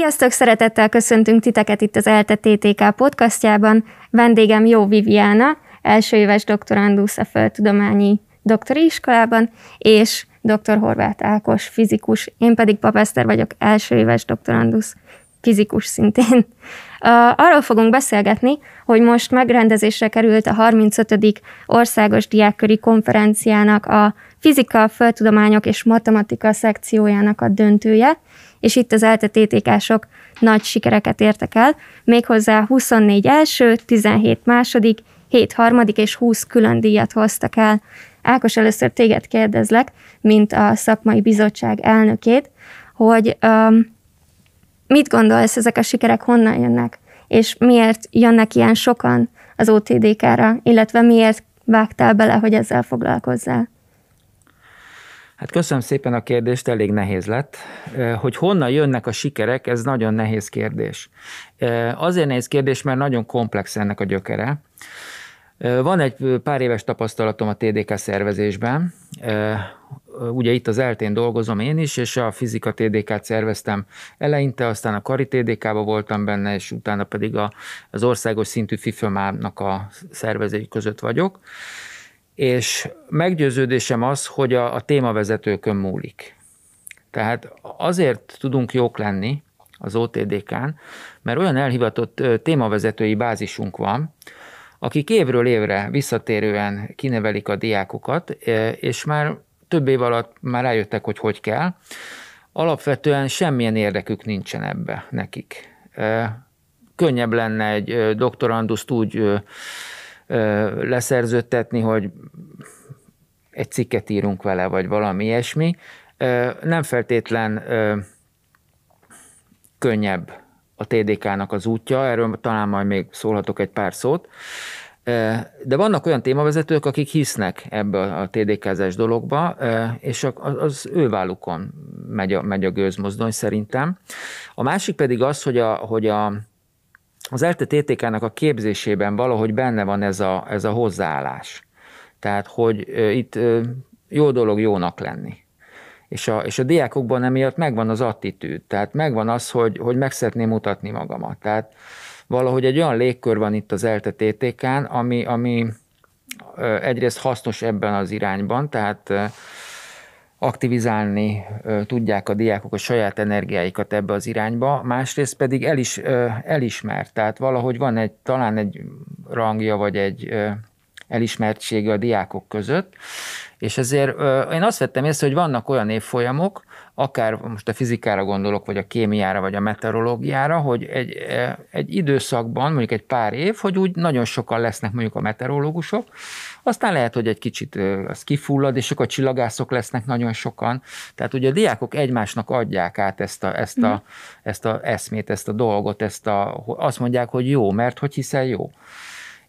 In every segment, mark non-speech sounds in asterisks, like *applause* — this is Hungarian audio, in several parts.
Sziasztok, szeretettel köszöntünk titeket itt az ELTE podcastjában. Vendégem Jó Viviana, első éves doktorandusz a Földtudományi Doktori Iskolában, és dr. Horváth Ákos, fizikus, én pedig Papeszter vagyok, első éves doktorandusz, fizikus szintén. Arról fogunk beszélgetni, hogy most megrendezésre került a 35. országos diákköri konferenciának a fizika, földtudományok és matematika szekciójának a döntője, és itt az eltetétékások nagy sikereket értek el, méghozzá 24 első, 17 második, 7 harmadik és 20 külön díjat hoztak el. Ákos, először téged kérdezlek, mint a szakmai bizottság elnökét, hogy um, mit gondolsz, ezek a sikerek honnan jönnek, és miért jönnek ilyen sokan az OTDK-ra, illetve miért vágtál bele, hogy ezzel foglalkozzál? Hát köszönöm szépen a kérdést, elég nehéz lett. Hogy honnan jönnek a sikerek, ez nagyon nehéz kérdés. Azért nehéz kérdés, mert nagyon komplex ennek a gyökere. Van egy pár éves tapasztalatom a TDK szervezésben. Ugye itt az eltén dolgozom én is, és a fizika TDK-t szerveztem eleinte, aztán a Kari TDK-ba voltam benne, és utána pedig az országos szintű FIFÖMÁ-nak a szervezői között vagyok és meggyőződésem az, hogy a, a témavezetőkön múlik. Tehát azért tudunk jók lenni az OTDK-n, mert olyan elhivatott témavezetői bázisunk van, akik évről évre visszatérően kinevelik a diákokat, és már több év alatt már rájöttek, hogy hogy kell. Alapvetően semmilyen érdekük nincsen ebbe nekik. Könnyebb lenne egy doktoranduszt úgy leszerződtetni, hogy egy cikket írunk vele, vagy valami ilyesmi. Nem feltétlen könnyebb a TDK-nak az útja, erről talán majd még szólhatok egy pár szót. De vannak olyan témavezetők, akik hisznek ebbe a TDK-zás dologba, és az ő vállukon megy a, megy a gőzmozdony szerintem. A másik pedig az, hogy a, hogy a az ELTE TTK-nak a képzésében valahogy benne van ez a, ez a hozzáállás. Tehát, hogy itt jó dolog jónak lenni. És a, és a diákokban emiatt megvan az attitűd, tehát megvan az, hogy, hogy meg szeretném mutatni magamat. Tehát valahogy egy olyan légkör van itt az ELTE TTK-n, ami, ami egyrészt hasznos ebben az irányban, tehát aktivizálni tudják a diákok a saját energiáikat ebbe az irányba, másrészt pedig el is, elismert, tehát valahogy van egy, talán egy rangja, vagy egy elismertsége a diákok között, és ezért én azt vettem észre, hogy vannak olyan évfolyamok, akár most a fizikára gondolok, vagy a kémiára, vagy a meteorológiára, hogy egy, egy időszakban, mondjuk egy pár év, hogy úgy nagyon sokan lesznek mondjuk a meteorológusok, aztán lehet, hogy egy kicsit az kifullad, és akkor a csillagászok lesznek nagyon sokan. Tehát ugye a diákok egymásnak adják át ezt a, ezt a, mm. ezt a eszmét, ezt a dolgot, ezt a, azt mondják, hogy jó, mert hogy hiszel jó.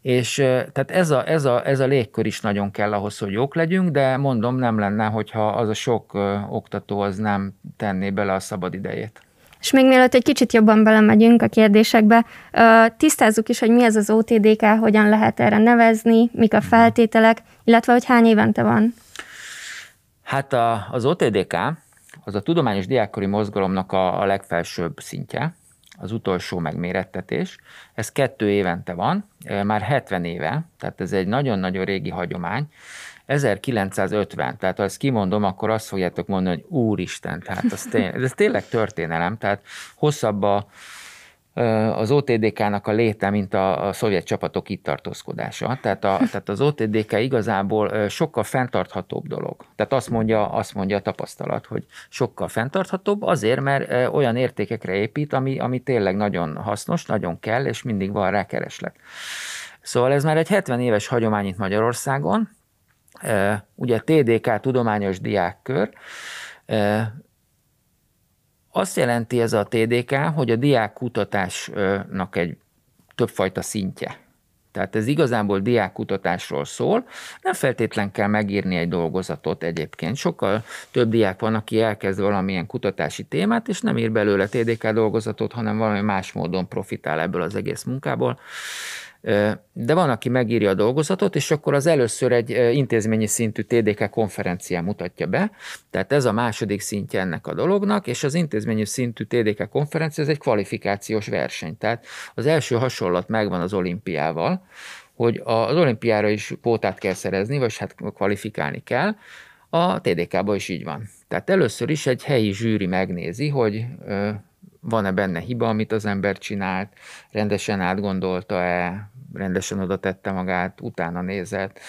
És tehát ez a, ez, a, ez a légkör is nagyon kell ahhoz, hogy jók legyünk, de mondom, nem lenne, hogyha az a sok oktató az nem tenné bele a szabad idejét. És még mielőtt egy kicsit jobban belemegyünk a kérdésekbe, tisztázzuk is, hogy mi ez az OTDK, hogyan lehet erre nevezni, mik a feltételek, illetve hogy hány évente van. Hát a, az OTDK az a tudományos diákkori mozgalomnak a, a legfelsőbb szintje, az utolsó megmérettetés. Ez kettő évente van, már 70 éve, tehát ez egy nagyon-nagyon régi hagyomány. 1950, tehát ha ezt kimondom, akkor azt fogjátok mondani, hogy úristen, tehát ez tényleg, ez tényleg történelem, tehát hosszabb a, az OTDK-nak a léte, mint a, a szovjet csapatok itt tartózkodása. Tehát, a, tehát az OTDK igazából sokkal fenntarthatóbb dolog. Tehát azt mondja, azt mondja a tapasztalat, hogy sokkal fenntarthatóbb azért, mert olyan értékekre épít, ami, ami tényleg nagyon hasznos, nagyon kell, és mindig van rá kereslet. Szóval ez már egy 70 éves hagyomány itt Magyarországon, ugye TDK tudományos diákkör, azt jelenti ez a TDK, hogy a diák kutatásnak egy többfajta szintje. Tehát ez igazából diákkutatásról szól. Nem feltétlen kell megírni egy dolgozatot egyébként. Sokkal több diák van, aki elkezd valamilyen kutatási témát, és nem ír belőle TDK dolgozatot, hanem valami más módon profitál ebből az egész munkából. De van, aki megírja a dolgozatot, és akkor az először egy intézményi szintű TDK konferencián mutatja be. Tehát ez a második szintje ennek a dolognak, és az intézményi szintű TDK konferencia ez egy kvalifikációs verseny. Tehát az első hasonlat megvan az olimpiával, hogy az olimpiára is pótát kell szerezni, vagy hát kvalifikálni kell. A TDK-ban is így van. Tehát először is egy helyi zsűri megnézi, hogy van-e benne hiba, amit az ember csinált, rendesen átgondolta-e, rendesen oda tette magát, utána nézett.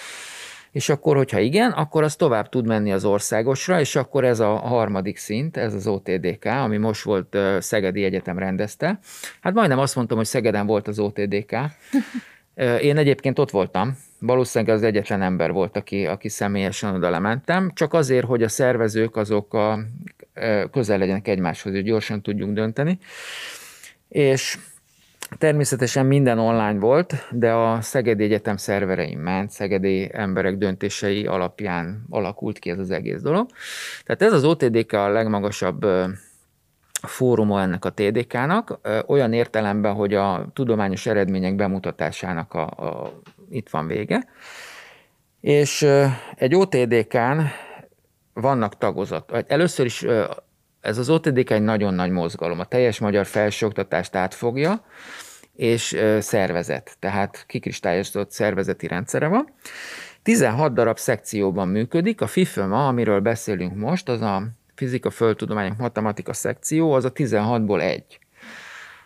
És akkor, hogyha igen, akkor az tovább tud menni az országosra, és akkor ez a harmadik szint, ez az OTDK, ami most volt Szegedi Egyetem rendezte. Hát majdnem azt mondtam, hogy Szegeden volt az OTDK. Én egyébként ott voltam, valószínűleg az egyetlen ember volt, aki, aki személyesen oda lementem, csak azért, hogy a szervezők azok a, közel legyenek egymáshoz, hogy gyorsan tudjunk dönteni. És Természetesen minden online volt, de a Szegedi Egyetem szerverein ment, szegedi emberek döntései alapján alakult ki ez az egész dolog. Tehát ez az OTDK a legmagasabb fóruma ennek a TDK-nak, olyan értelemben, hogy a tudományos eredmények bemutatásának a, a, itt van vége. És egy OTDK-n vannak tagozat. Először is ez az OTDK egy nagyon nagy mozgalom. A teljes magyar felsőoktatást átfogja, és szervezet, tehát kikristályosodott szervezeti rendszere van. 16 darab szekcióban működik, a FIFMA, amiről beszélünk most, az a fizika, földtudományok, matematika szekció, az a 16-ból egy.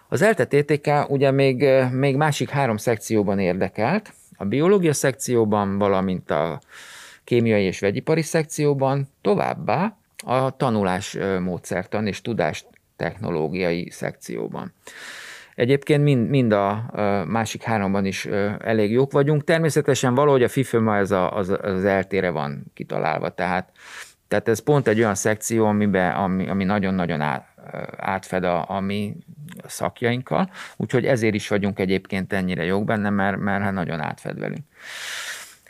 Az ELTE TTK ugye még, még másik három szekcióban érdekelt, a biológia szekcióban, valamint a kémiai és vegyipari szekcióban, továbbá a tanulás módszertan és tudás technológiai szekcióban. Egyébként mind, mind a másik háromban is elég jók vagyunk. Természetesen valahogy a FIFÖMA ez a, az, az eltére van kitalálva, tehát, tehát ez pont egy olyan szekció, amiben, ami, ami nagyon-nagyon át, átfed a, a mi szakjainkkal, úgyhogy ezért is vagyunk egyébként ennyire jók benne, mert, mert hát nagyon átfed velünk.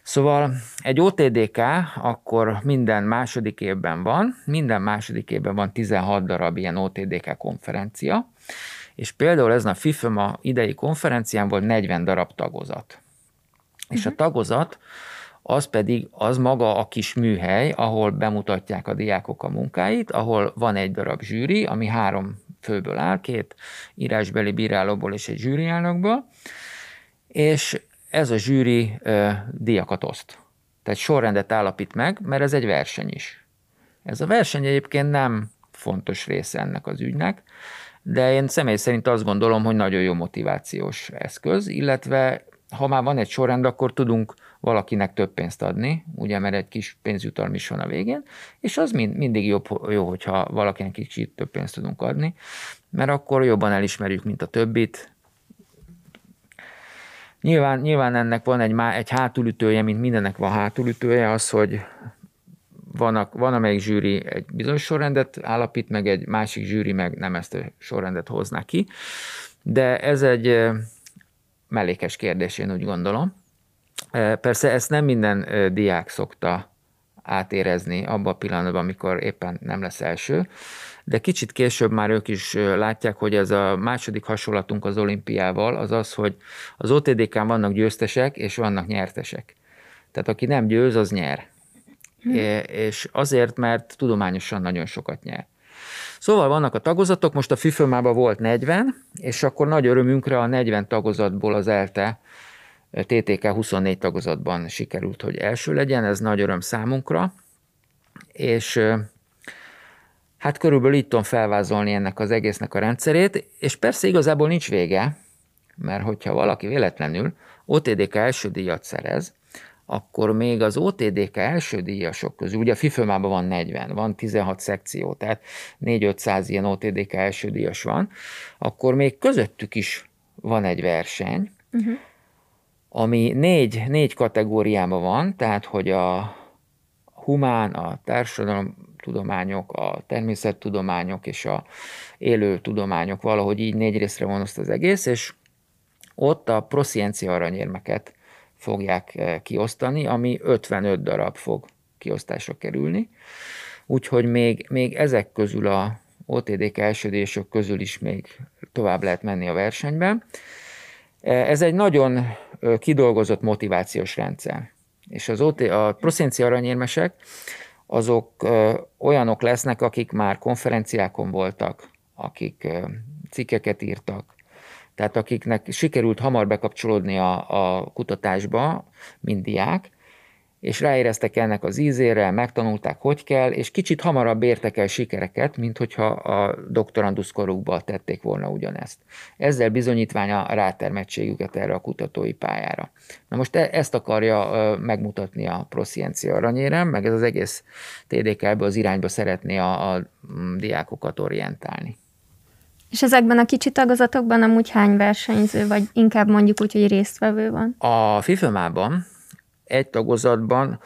Szóval egy OTDK akkor minden második évben van, minden második évben van 16 darab ilyen OTDK konferencia, és például ezen a FIFMA idei konferencián volt 40 darab tagozat. És uh-huh. a mhm. tagozat az pedig az maga a kis műhely, ahol bemutatják a diákok a munkáit, ahol van egy darab zsűri, ami három főből áll, két írásbeli bírálóból és egy zsűrielnökből, és ez a zsűri ö, diakat oszt. Tehát sorrendet állapít meg, mert ez egy verseny is. Ez a verseny egyébként nem fontos része ennek az ügynek, de én személy szerint azt gondolom, hogy nagyon jó motivációs eszköz, illetve ha már van egy sorrend, akkor tudunk valakinek több pénzt adni, ugye, mert egy kis pénzjutalmi is van a végén, és az mind, mindig jobb, jó, hogyha valakinek kicsit több pénzt tudunk adni, mert akkor jobban elismerjük, mint a többit. Nyilván, nyilván ennek van egy, egy hátulütője, mint mindennek van hátulütője, az, hogy van, van amelyik zsűri egy bizonyos sorrendet állapít, meg egy másik zsűri meg nem ezt a sorrendet hozná ki. De ez egy mellékes kérdés, én úgy gondolom. Persze ezt nem minden diák szokta átérezni abban a pillanatban, amikor éppen nem lesz első, de kicsit később már ők is látják, hogy ez a második hasonlatunk az olimpiával az az, hogy az OTDK-n vannak győztesek és vannak nyertesek. Tehát aki nem győz, az nyer. Hm. És azért, mert tudományosan nagyon sokat nyer. Szóval vannak a tagozatok, most a FIFÖMában volt 40, és akkor nagy örömünkre a 40 tagozatból az ELTE TTK 24 tagozatban sikerült, hogy első legyen, ez nagy öröm számunkra, és hát körülbelül itt tudom felvázolni ennek az egésznek a rendszerét, és persze igazából nincs vége, mert hogyha valaki véletlenül OTDK első díjat szerez, akkor még az OTDK első díjasok közül, ugye a FIFÖMában van 40, van 16 szekció, tehát 4-500 ilyen OTDK első díjas van, akkor még közöttük is van egy verseny, uh-huh. ami négy, négy kategóriában van, tehát hogy a humán, a társadalomtudományok, a természettudományok és a élő tudományok valahogy így négy részre van az egész, és ott a prosziencia aranyérmeket fogják eh, kiosztani, ami 55 darab fog kiosztásra kerülni. Úgyhogy még, még ezek közül a OTDK elsődésök közül is még tovább lehet menni a versenyben. Eh, ez egy nagyon kidolgozott motivációs rendszer. És az OT, a proszenci aranyérmesek azok olyanok lesznek, akik már konferenciákon voltak, akik cikkeket írtak, tehát akiknek sikerült hamar bekapcsolódni a, a kutatásba, mint diák, és ráéreztek ennek az ízére, megtanulták, hogy kell, és kicsit hamarabb értek el sikereket, mint hogyha a doktorandusz korukba tették volna ugyanezt. Ezzel bizonyítványa a rátermettségüket erre a kutatói pályára. Na most e- ezt akarja megmutatni a Prosciencia aranyérem, meg ez az egész TDK ebbe az irányba szeretné a, a diákokat orientálni. És ezekben a kicsi tagozatokban amúgy hány versenyző, vagy inkább mondjuk úgy, hogy résztvevő van? A FIFÖMÁ-ban egy tagozatban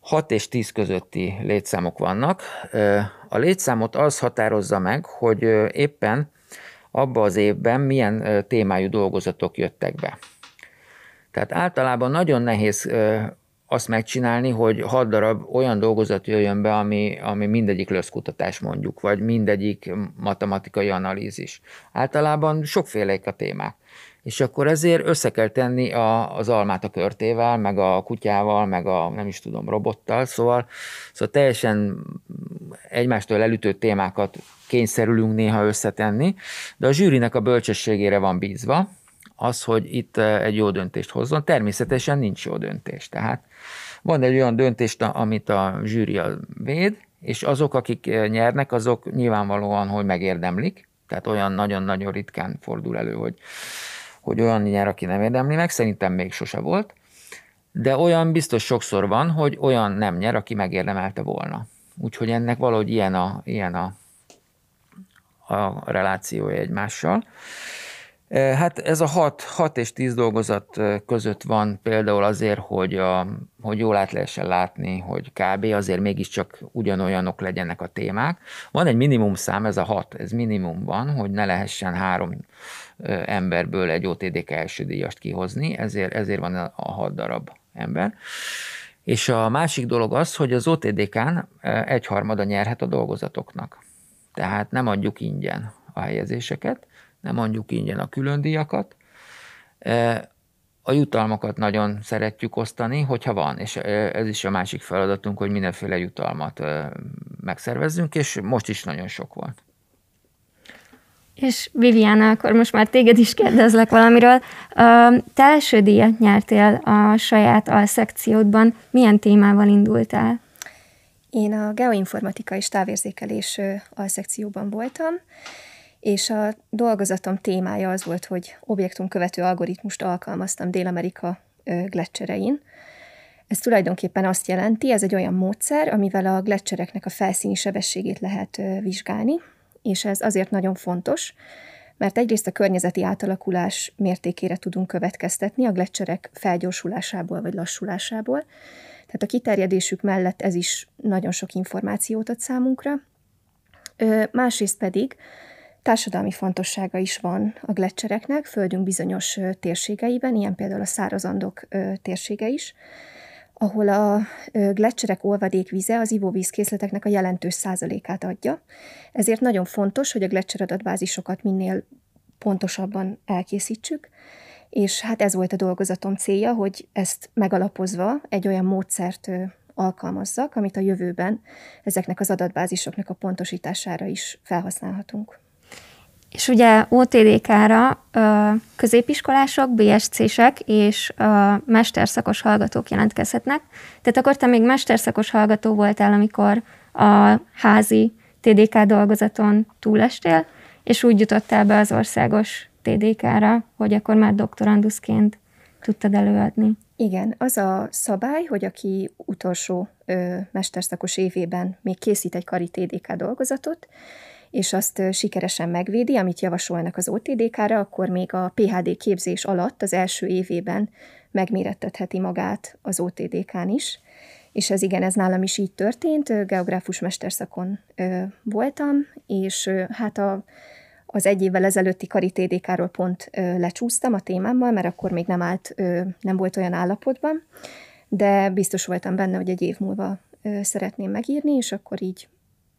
6 és 10 közötti létszámok vannak. A létszámot az határozza meg, hogy éppen abba az évben milyen témájú dolgozatok jöttek be. Tehát általában nagyon nehéz azt megcsinálni, hogy hat darab olyan dolgozat jöjjön be, ami, ami mindegyik löszkutatás mondjuk, vagy mindegyik matematikai analízis. Általában sokféleik a témák. És akkor ezért össze kell tenni a, az almát a körtével, meg a kutyával, meg a nem is tudom, robottal, szóval, szóval teljesen egymástól elütő témákat kényszerülünk néha összetenni, de a zsűrinek a bölcsességére van bízva, az, hogy itt egy jó döntést hozzon. Természetesen nincs jó döntés. Tehát van egy olyan döntés, amit a zsűri véd, és azok, akik nyernek, azok nyilvánvalóan, hogy megérdemlik. Tehát olyan nagyon-nagyon ritkán fordul elő, hogy, hogy olyan nyer, aki nem érdemli meg. Szerintem még sose volt. De olyan biztos sokszor van, hogy olyan nem nyer, aki megérdemelte volna. Úgyhogy ennek valahogy ilyen a, ilyen a, a relációja egymással. Hát ez a 6, 6 és 10 dolgozat között van például azért, hogy, a, hogy jól át lehessen látni, hogy kb. azért mégiscsak ugyanolyanok legyenek a témák. Van egy minimum szám, ez a 6, ez minimum van, hogy ne lehessen három emberből egy OTDK első díjast kihozni, ezért, ezért van a 6 darab ember. És a másik dolog az, hogy az OTDK-n egyharmada nyerhet a dolgozatoknak. Tehát nem adjuk ingyen a helyezéseket, nem mondjuk ingyen a külön díjakat. A jutalmakat nagyon szeretjük osztani, hogyha van, és ez is a másik feladatunk, hogy mindenféle jutalmat megszervezzünk, és most is nagyon sok volt. És Viviana, akkor most már téged is kérdezlek valamiről. Te első díjat nyertél a saját alszekciódban. Milyen témával indultál? Én a geoinformatika és távérzékelés alszekcióban voltam, és a dolgozatom témája az volt, hogy objektumkövető algoritmust alkalmaztam Dél-Amerika gletszerein. Ez tulajdonképpen azt jelenti, ez egy olyan módszer, amivel a gletszereknek a felszíni sebességét lehet vizsgálni, és ez azért nagyon fontos, mert egyrészt a környezeti átalakulás mértékére tudunk következtetni a gletszerek felgyorsulásából vagy lassulásából, tehát a kiterjedésük mellett ez is nagyon sok információt ad számunkra. Másrészt pedig Társadalmi fontossága is van a gletszereknek, földünk bizonyos térségeiben, ilyen például a szárazandok térsége is, ahol a gletszerek olvadékvize az ivóvízkészleteknek a jelentős százalékát adja. Ezért nagyon fontos, hogy a gletszer adatbázisokat minél pontosabban elkészítsük, és hát ez volt a dolgozatom célja, hogy ezt megalapozva egy olyan módszert alkalmazzak, amit a jövőben ezeknek az adatbázisoknak a pontosítására is felhasználhatunk. És ugye OTDK-ra középiskolások, BSC-sek és mesterszakos hallgatók jelentkezhetnek. Tehát akkor te még mesterszakos hallgató voltál, amikor a házi TDK dolgozaton túlestél, és úgy jutottál be az országos TDK-ra, hogy akkor már doktoranduszként tudtad előadni. Igen, az a szabály, hogy aki utolsó ö, mesterszakos évében még készít egy kari TDK dolgozatot, és azt sikeresen megvédi, amit javasolnak az OTDK-ra, akkor még a PHD képzés alatt az első évében megmérettetheti magát az OTDK-n is. És ez igen, ez nálam is így történt, geográfus mesterszakon ö, voltam, és ö, hát a, az egy évvel ezelőtti kari TDK-ról pont ö, lecsúsztam a témámmal, mert akkor még nem állt, ö, nem volt olyan állapotban, de biztos voltam benne, hogy egy év múlva ö, szeretném megírni, és akkor így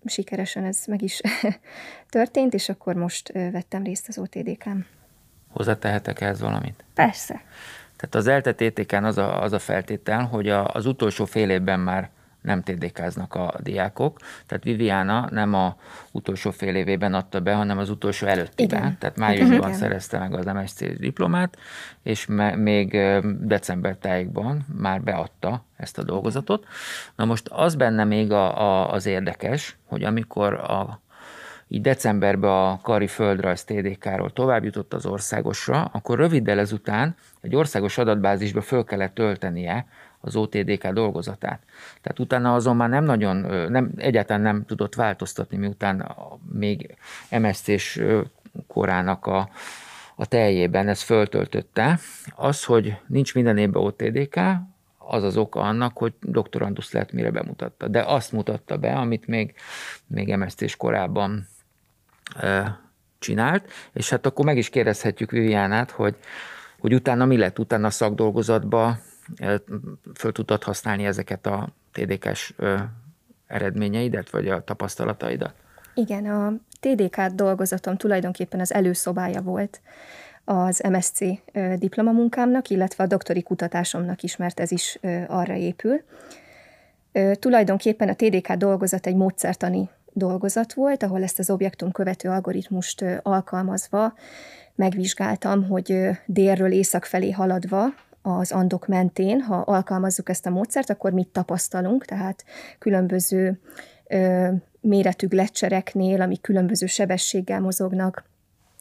sikeresen ez meg is *laughs* történt, és akkor most vettem részt az OTDK-n. Hozzátehetek ehhez valamit? Persze. Tehát az ELTE TTK-n az a, az a feltétel, hogy a, az utolsó fél évben már nem TDK-znak a diákok. Tehát Viviana nem a utolsó fél évében adta be, hanem az utolsó előttiben. Igen. Tehát májusban Igen. szerezte meg az MSC diplomát, és me- még december tájékban már beadta ezt a dolgozatot. Na most az benne még a, a, az érdekes, hogy amikor a így decemberben a Kari Földrajz TDK-ról tovább jutott az országosra, akkor röviddel ezután egy országos adatbázisba föl kellett töltenie az OTDK dolgozatát. Tehát utána azonban nem nagyon, nem, egyáltalán nem tudott változtatni, miután még MSZ-s korának a, a teljében ez föltöltötte. Az, hogy nincs minden évben OTDK, az az oka annak, hogy doktorandus lehet mire bemutatta. De azt mutatta be, amit még, még MSZ-s korában e, csinált, és hát akkor meg is kérdezhetjük Viviánát, hogy, hogy utána mi lett utána a szakdolgozatba, föl tudtad használni ezeket a TDK-s eredményeidet, vagy a tapasztalataidat? Igen, a TDK dolgozatom tulajdonképpen az előszobája volt az MSC diplomamunkámnak, illetve a doktori kutatásomnak is, mert ez is arra épül. Tulajdonképpen a TDK dolgozat egy módszertani dolgozat volt, ahol ezt az objektum követő algoritmust alkalmazva megvizsgáltam, hogy délről észak felé haladva az andok mentén, ha alkalmazzuk ezt a módszert, akkor mit tapasztalunk, tehát különböző ö, méretű gletcsereknél, amik különböző sebességgel mozognak,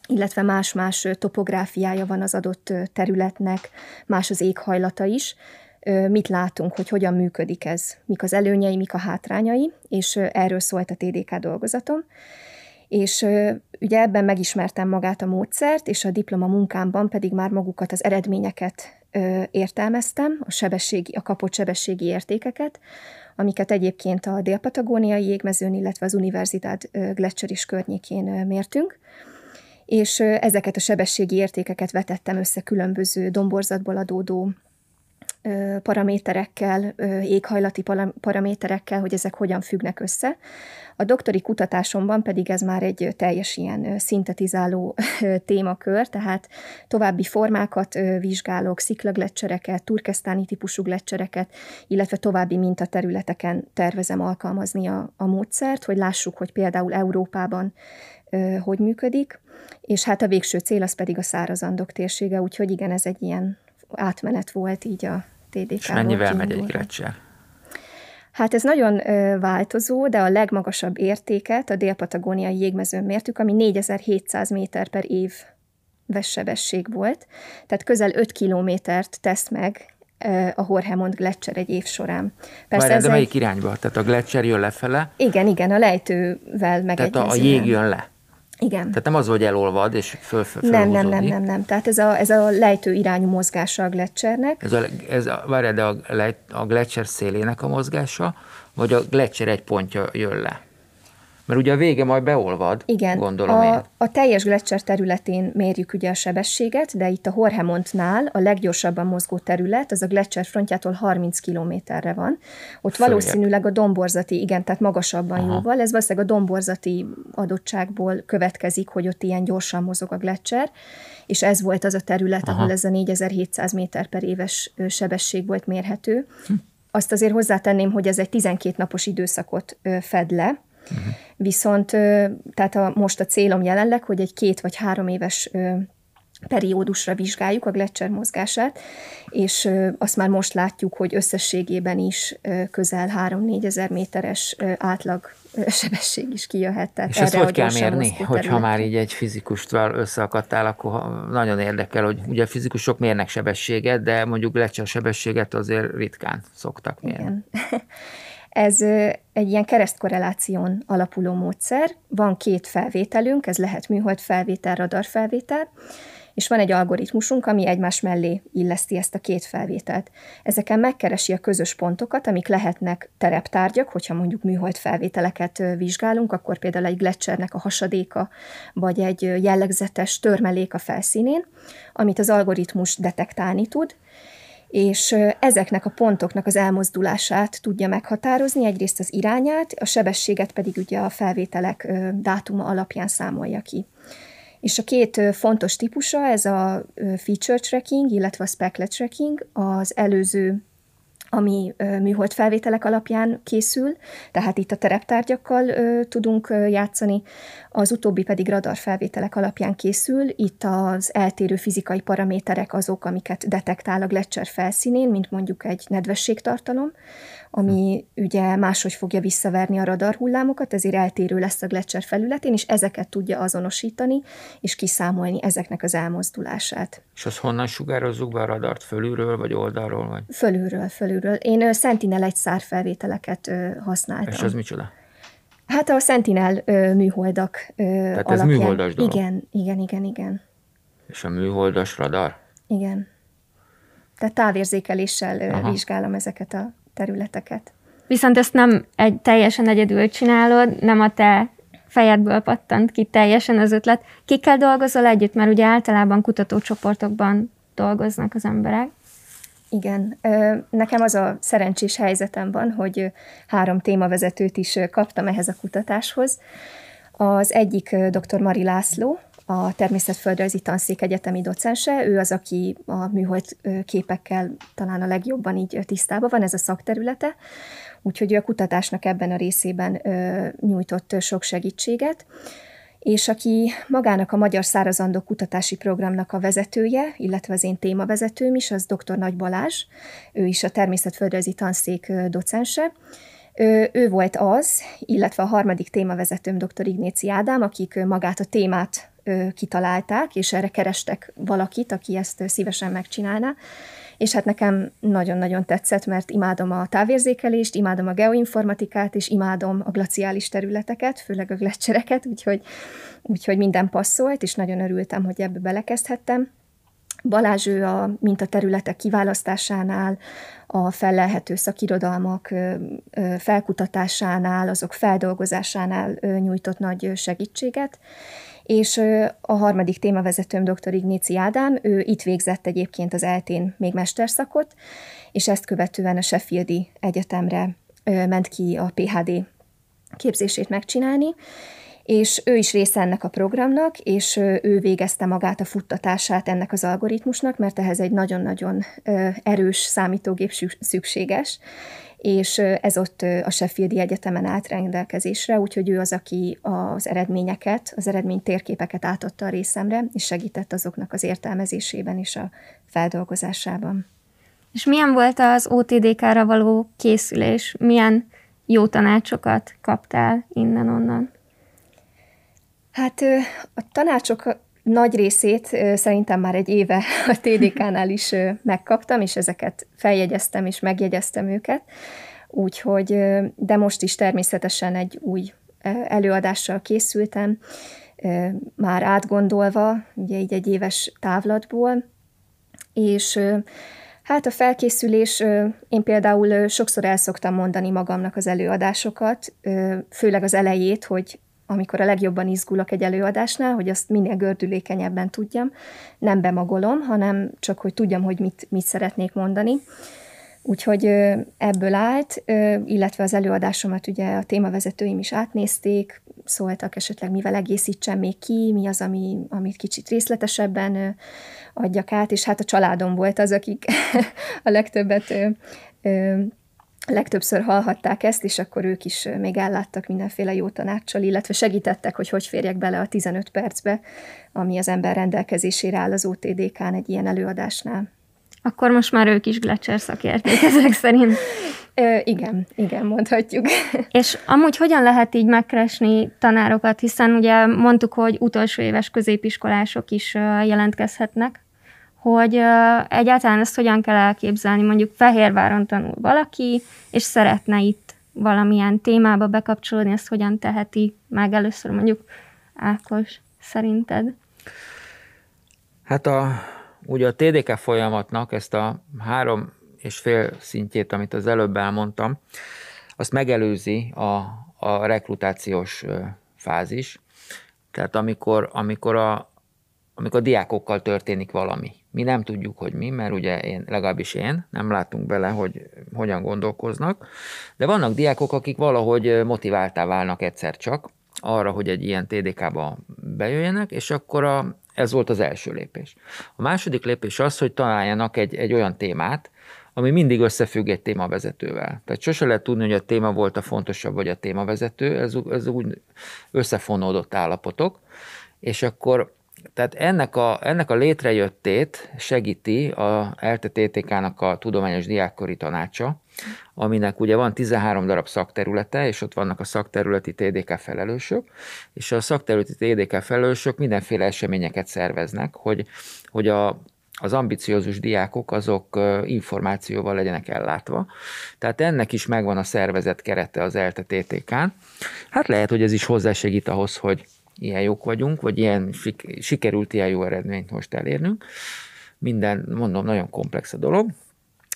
illetve más-más topográfiája van az adott területnek, más az éghajlata is, mit látunk, hogy hogyan működik ez, mik az előnyei, mik a hátrányai, és erről szólt a TDK dolgozatom. És ugye ebben megismertem magát a módszert, és a diploma munkámban pedig már magukat az eredményeket értelmeztem, a, sebességi, a kapott sebességi értékeket, amiket egyébként a dél-patagóniai jégmezőn, illetve az Universitát Gletscher is környékén mértünk, és ezeket a sebességi értékeket vetettem össze különböző domborzatból adódó paraméterekkel, éghajlati paraméterekkel, hogy ezek hogyan függnek össze. A doktori kutatásomban pedig ez már egy teljes ilyen szintetizáló témakör, tehát további formákat vizsgálok, sziklagletcsereket, turkesztáni típusú gletcsereket, illetve további mintaterületeken tervezem alkalmazni a, a módszert, hogy lássuk, hogy például Európában hogy működik, és hát a végső cél az pedig a szárazandok térsége, úgyhogy igen, ez egy ilyen átmenet volt így a TDK. És mennyivel megy egy Gletscher? Hát ez nagyon változó, de a legmagasabb értéket a dél-patagóniai jégmezőn mértük, ami 4700 méter per év sebesség volt, tehát közel 5 kilométert tesz meg a Horhemond Gletscher egy év során. Persze Várjál, de melyik egy... irányba? Tehát a Gletscher jön lefele? Igen, igen, a lejtővel megegyezően. Tehát a, a jég jön le? Igen. Tehát nem az, hogy elolvad és föl, föl nem, nem, nem, nem, nem. Tehát ez a, ez a lejtő irányú mozgása a Gletschernek. Ez a, ez a, várjál, de a, a Gletscher szélének a mozgása, vagy a Gletscher egy pontja jön le? Mert ugye a vége majd beolvad, Igen, gondolom a, én. a teljes Gletscher területén mérjük ugye a sebességet, de itt a Horhemontnál a leggyorsabban mozgó terület, az a Gletscher frontjától 30 kilométerre van. Ott Följebb. valószínűleg a domborzati, igen, tehát magasabban Aha. jóval, ez valószínűleg a domborzati adottságból következik, hogy ott ilyen gyorsan mozog a Gletscher, és ez volt az a terület, Aha. ahol ez a 4700 méter per éves sebesség volt mérhető. Hm. Azt azért hozzátenném, hogy ez egy 12 napos időszakot fed le, Uh-huh. Viszont tehát a, most a célom jelenleg, hogy egy két vagy három éves periódusra vizsgáljuk a Gletscher mozgását, és azt már most látjuk, hogy összességében is közel 3-4 ezer méteres átlag sebesség is kijöhet. Tehát és ezt hogy kell mérni, hogyha már így egy fizikustval összeakadtál, akkor nagyon érdekel, hogy ugye a fizikusok mérnek sebességet, de mondjuk Gletscher sebességet azért ritkán szoktak mérni. Igen. *laughs* Ez egy ilyen keresztkorreláción alapuló módszer. Van két felvételünk, ez lehet műhold felvétel, radar felvétel, és van egy algoritmusunk, ami egymás mellé illeszti ezt a két felvételt. Ezeken megkeresi a közös pontokat, amik lehetnek tereptárgyak, hogyha mondjuk műhold felvételeket vizsgálunk, akkor például egy gletszernek a hasadéka, vagy egy jellegzetes törmelék a felszínén, amit az algoritmus detektálni tud, és ezeknek a pontoknak az elmozdulását tudja meghatározni, egyrészt az irányát, a sebességet pedig ugye a felvételek dátuma alapján számolja ki. És a két fontos típusa, ez a feature tracking, illetve a specklet tracking, az előző ami műhold felvételek alapján készül, tehát itt a tereptárgyakkal tudunk játszani, az utóbbi pedig radarfelvételek alapján készül, itt az eltérő fizikai paraméterek azok, amiket detektál a Gletscher felszínén, mint mondjuk egy nedvességtartalom, ami ugye máshogy fogja visszaverni a radarhullámokat, ezért eltérő lesz a Gletscher felületén, és ezeket tudja azonosítani, és kiszámolni ezeknek az elmozdulását. És az honnan sugározzuk be a radart? Fölülről, vagy oldalról? Vagy? Fölülről, fölülről. Én Sentinel egy szár felvételeket használtam. És az micsoda? Hát a Sentinel műholdak Tehát alapján. ez műholdas dolog? Igen, igen, igen, igen. És a műholdas radar? Igen. Tehát távérzékeléssel Aha. vizsgálom ezeket a területeket. Viszont ezt nem egy teljesen egyedül csinálod, nem a te fejedből pattant ki teljesen az ötlet. Kikkel dolgozol együtt? Mert ugye általában kutatócsoportokban dolgoznak az emberek. Igen, nekem az a szerencsés helyzetem van, hogy három témavezetőt is kaptam ehhez a kutatáshoz. Az egyik dr. Mari László, a Természetföldrajzi Tanszék egyetemi docense, ő az, aki a műhold képekkel talán a legjobban így tisztában van, ez a szakterülete, úgyhogy ő a kutatásnak ebben a részében nyújtott sok segítséget és aki magának a Magyar Szárazandó Kutatási Programnak a vezetője, illetve az én témavezetőm is, az dr. Nagy Balázs, ő is a Természetföldrajzi Tanszék docense, ő, ő volt az, illetve a harmadik témavezetőm dr. Ignéci Ádám, akik magát a témát kitalálták, és erre kerestek valakit, aki ezt szívesen megcsinálná. És hát nekem nagyon-nagyon tetszett, mert imádom a távérzékelést, imádom a geoinformatikát, és imádom a glaciális területeket, főleg a gletszereket, úgyhogy, úgyhogy minden passzolt, és nagyon örültem, hogy ebbe belekezdhettem. Balázs ő a mintaterületek kiválasztásánál, a fellelhető szakirodalmak felkutatásánál, azok feldolgozásánál nyújtott nagy segítséget, és a harmadik témavezetőm dr. Ignéci Ádám, ő itt végzett egyébként az eltén még mesterszakot, és ezt követően a Sheffieldi Egyetemre ment ki a PHD képzését megcsinálni, és ő is része ennek a programnak, és ő végezte magát a futtatását ennek az algoritmusnak, mert ehhez egy nagyon-nagyon erős számítógép szükséges, és ez ott a Sheffieldi Egyetemen állt rendelkezésre, úgyhogy ő az, aki az eredményeket, az eredmény térképeket átadta a részemre, és segített azoknak az értelmezésében és a feldolgozásában. És milyen volt az OTDK-ra való készülés? Milyen jó tanácsokat kaptál innen-onnan? Hát a tanácsok nagy részét szerintem már egy éve *laughs* a TDK-nál is megkaptam, és ezeket feljegyeztem és megjegyeztem őket. Úgyhogy, de most is természetesen egy új előadással készültem, már átgondolva, ugye így egy éves távlatból, és Hát a felkészülés, én például sokszor el szoktam mondani magamnak az előadásokat, főleg az elejét, hogy amikor a legjobban izgulok egy előadásnál, hogy azt minél gördülékenyebben tudjam, nem bemagolom, hanem csak, hogy tudjam, hogy mit, mit szeretnék mondani. Úgyhogy ebből állt, illetve az előadásomat ugye a témavezetőim is átnézték, szóltak esetleg, mivel egészítsem még ki, mi az, ami, amit kicsit részletesebben adjak át, és hát a családom volt az, akik *laughs* a legtöbbet legtöbbször hallhatták ezt, és akkor ők is még elláttak mindenféle jó tanácssal, illetve segítettek, hogy hogy férjek bele a 15 percbe, ami az ember rendelkezésére áll az OTDK-n egy ilyen előadásnál. Akkor most már ők is Gletscher szakérték ezek szerint. Ö, igen, igen, mondhatjuk. *laughs* És amúgy hogyan lehet így megkeresni tanárokat, hiszen ugye mondtuk, hogy utolsó éves középiskolások is jelentkezhetnek hogy egyáltalán ezt hogyan kell elképzelni. Mondjuk Fehérváron tanul valaki, és szeretne itt valamilyen témába bekapcsolódni, ezt hogyan teheti meg először mondjuk Ákos szerinted? Hát a, ugye a TDK folyamatnak ezt a három és fél szintjét, amit az előbb elmondtam, azt megelőzi a, a rekrutációs fázis. Tehát amikor, amikor, a, amikor a diákokkal történik valami. Mi nem tudjuk, hogy mi, mert ugye én, legalábbis én, nem látunk bele, hogy hogyan gondolkoznak, de vannak diákok, akik valahogy motiváltá válnak egyszer csak, arra, hogy egy ilyen TDK-ba bejöjjenek, és akkor a, ez volt az első lépés. A második lépés az, hogy találjanak egy, egy olyan témát, ami mindig összefügg egy témavezetővel. Tehát sose lehet tudni, hogy a téma volt a fontosabb, vagy a témavezető, ez, ez úgy összefonódott állapotok, és akkor tehát ennek a, ennek a létrejöttét segíti a ELTE-TTK-nak a Tudományos Diákköri Tanácsa, aminek ugye van 13 darab szakterülete, és ott vannak a szakterületi TDK felelősök, és a szakterületi TDK felelősök mindenféle eseményeket szerveznek, hogy, hogy a, az ambiciózus diákok azok információval legyenek ellátva. Tehát ennek is megvan a szervezet kerete az ELTE TTK-n. Hát lehet, hogy ez is hozzásegít ahhoz, hogy ilyen jók vagyunk, vagy ilyen sikerült ilyen jó eredményt most elérnünk. Minden, mondom, nagyon komplex a dolog.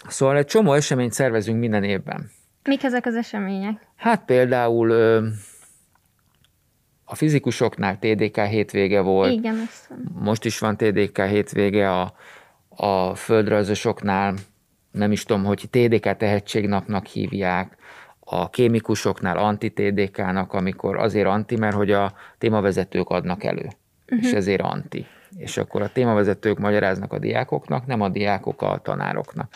Szóval egy csomó eseményt szervezünk minden évben. Mik ezek az események? Hát például a fizikusoknál TDK hétvége volt. Igen, Most is van TDK hétvége a, a földrajzosoknál, nem is tudom, hogy TDK tehetségnapnak hívják, a kémikusoknál anti-TDK-nak, amikor azért anti, mert hogy a témavezetők adnak elő, uh-huh. és ezért anti. És akkor a témavezetők magyaráznak a diákoknak, nem a diákok a tanároknak.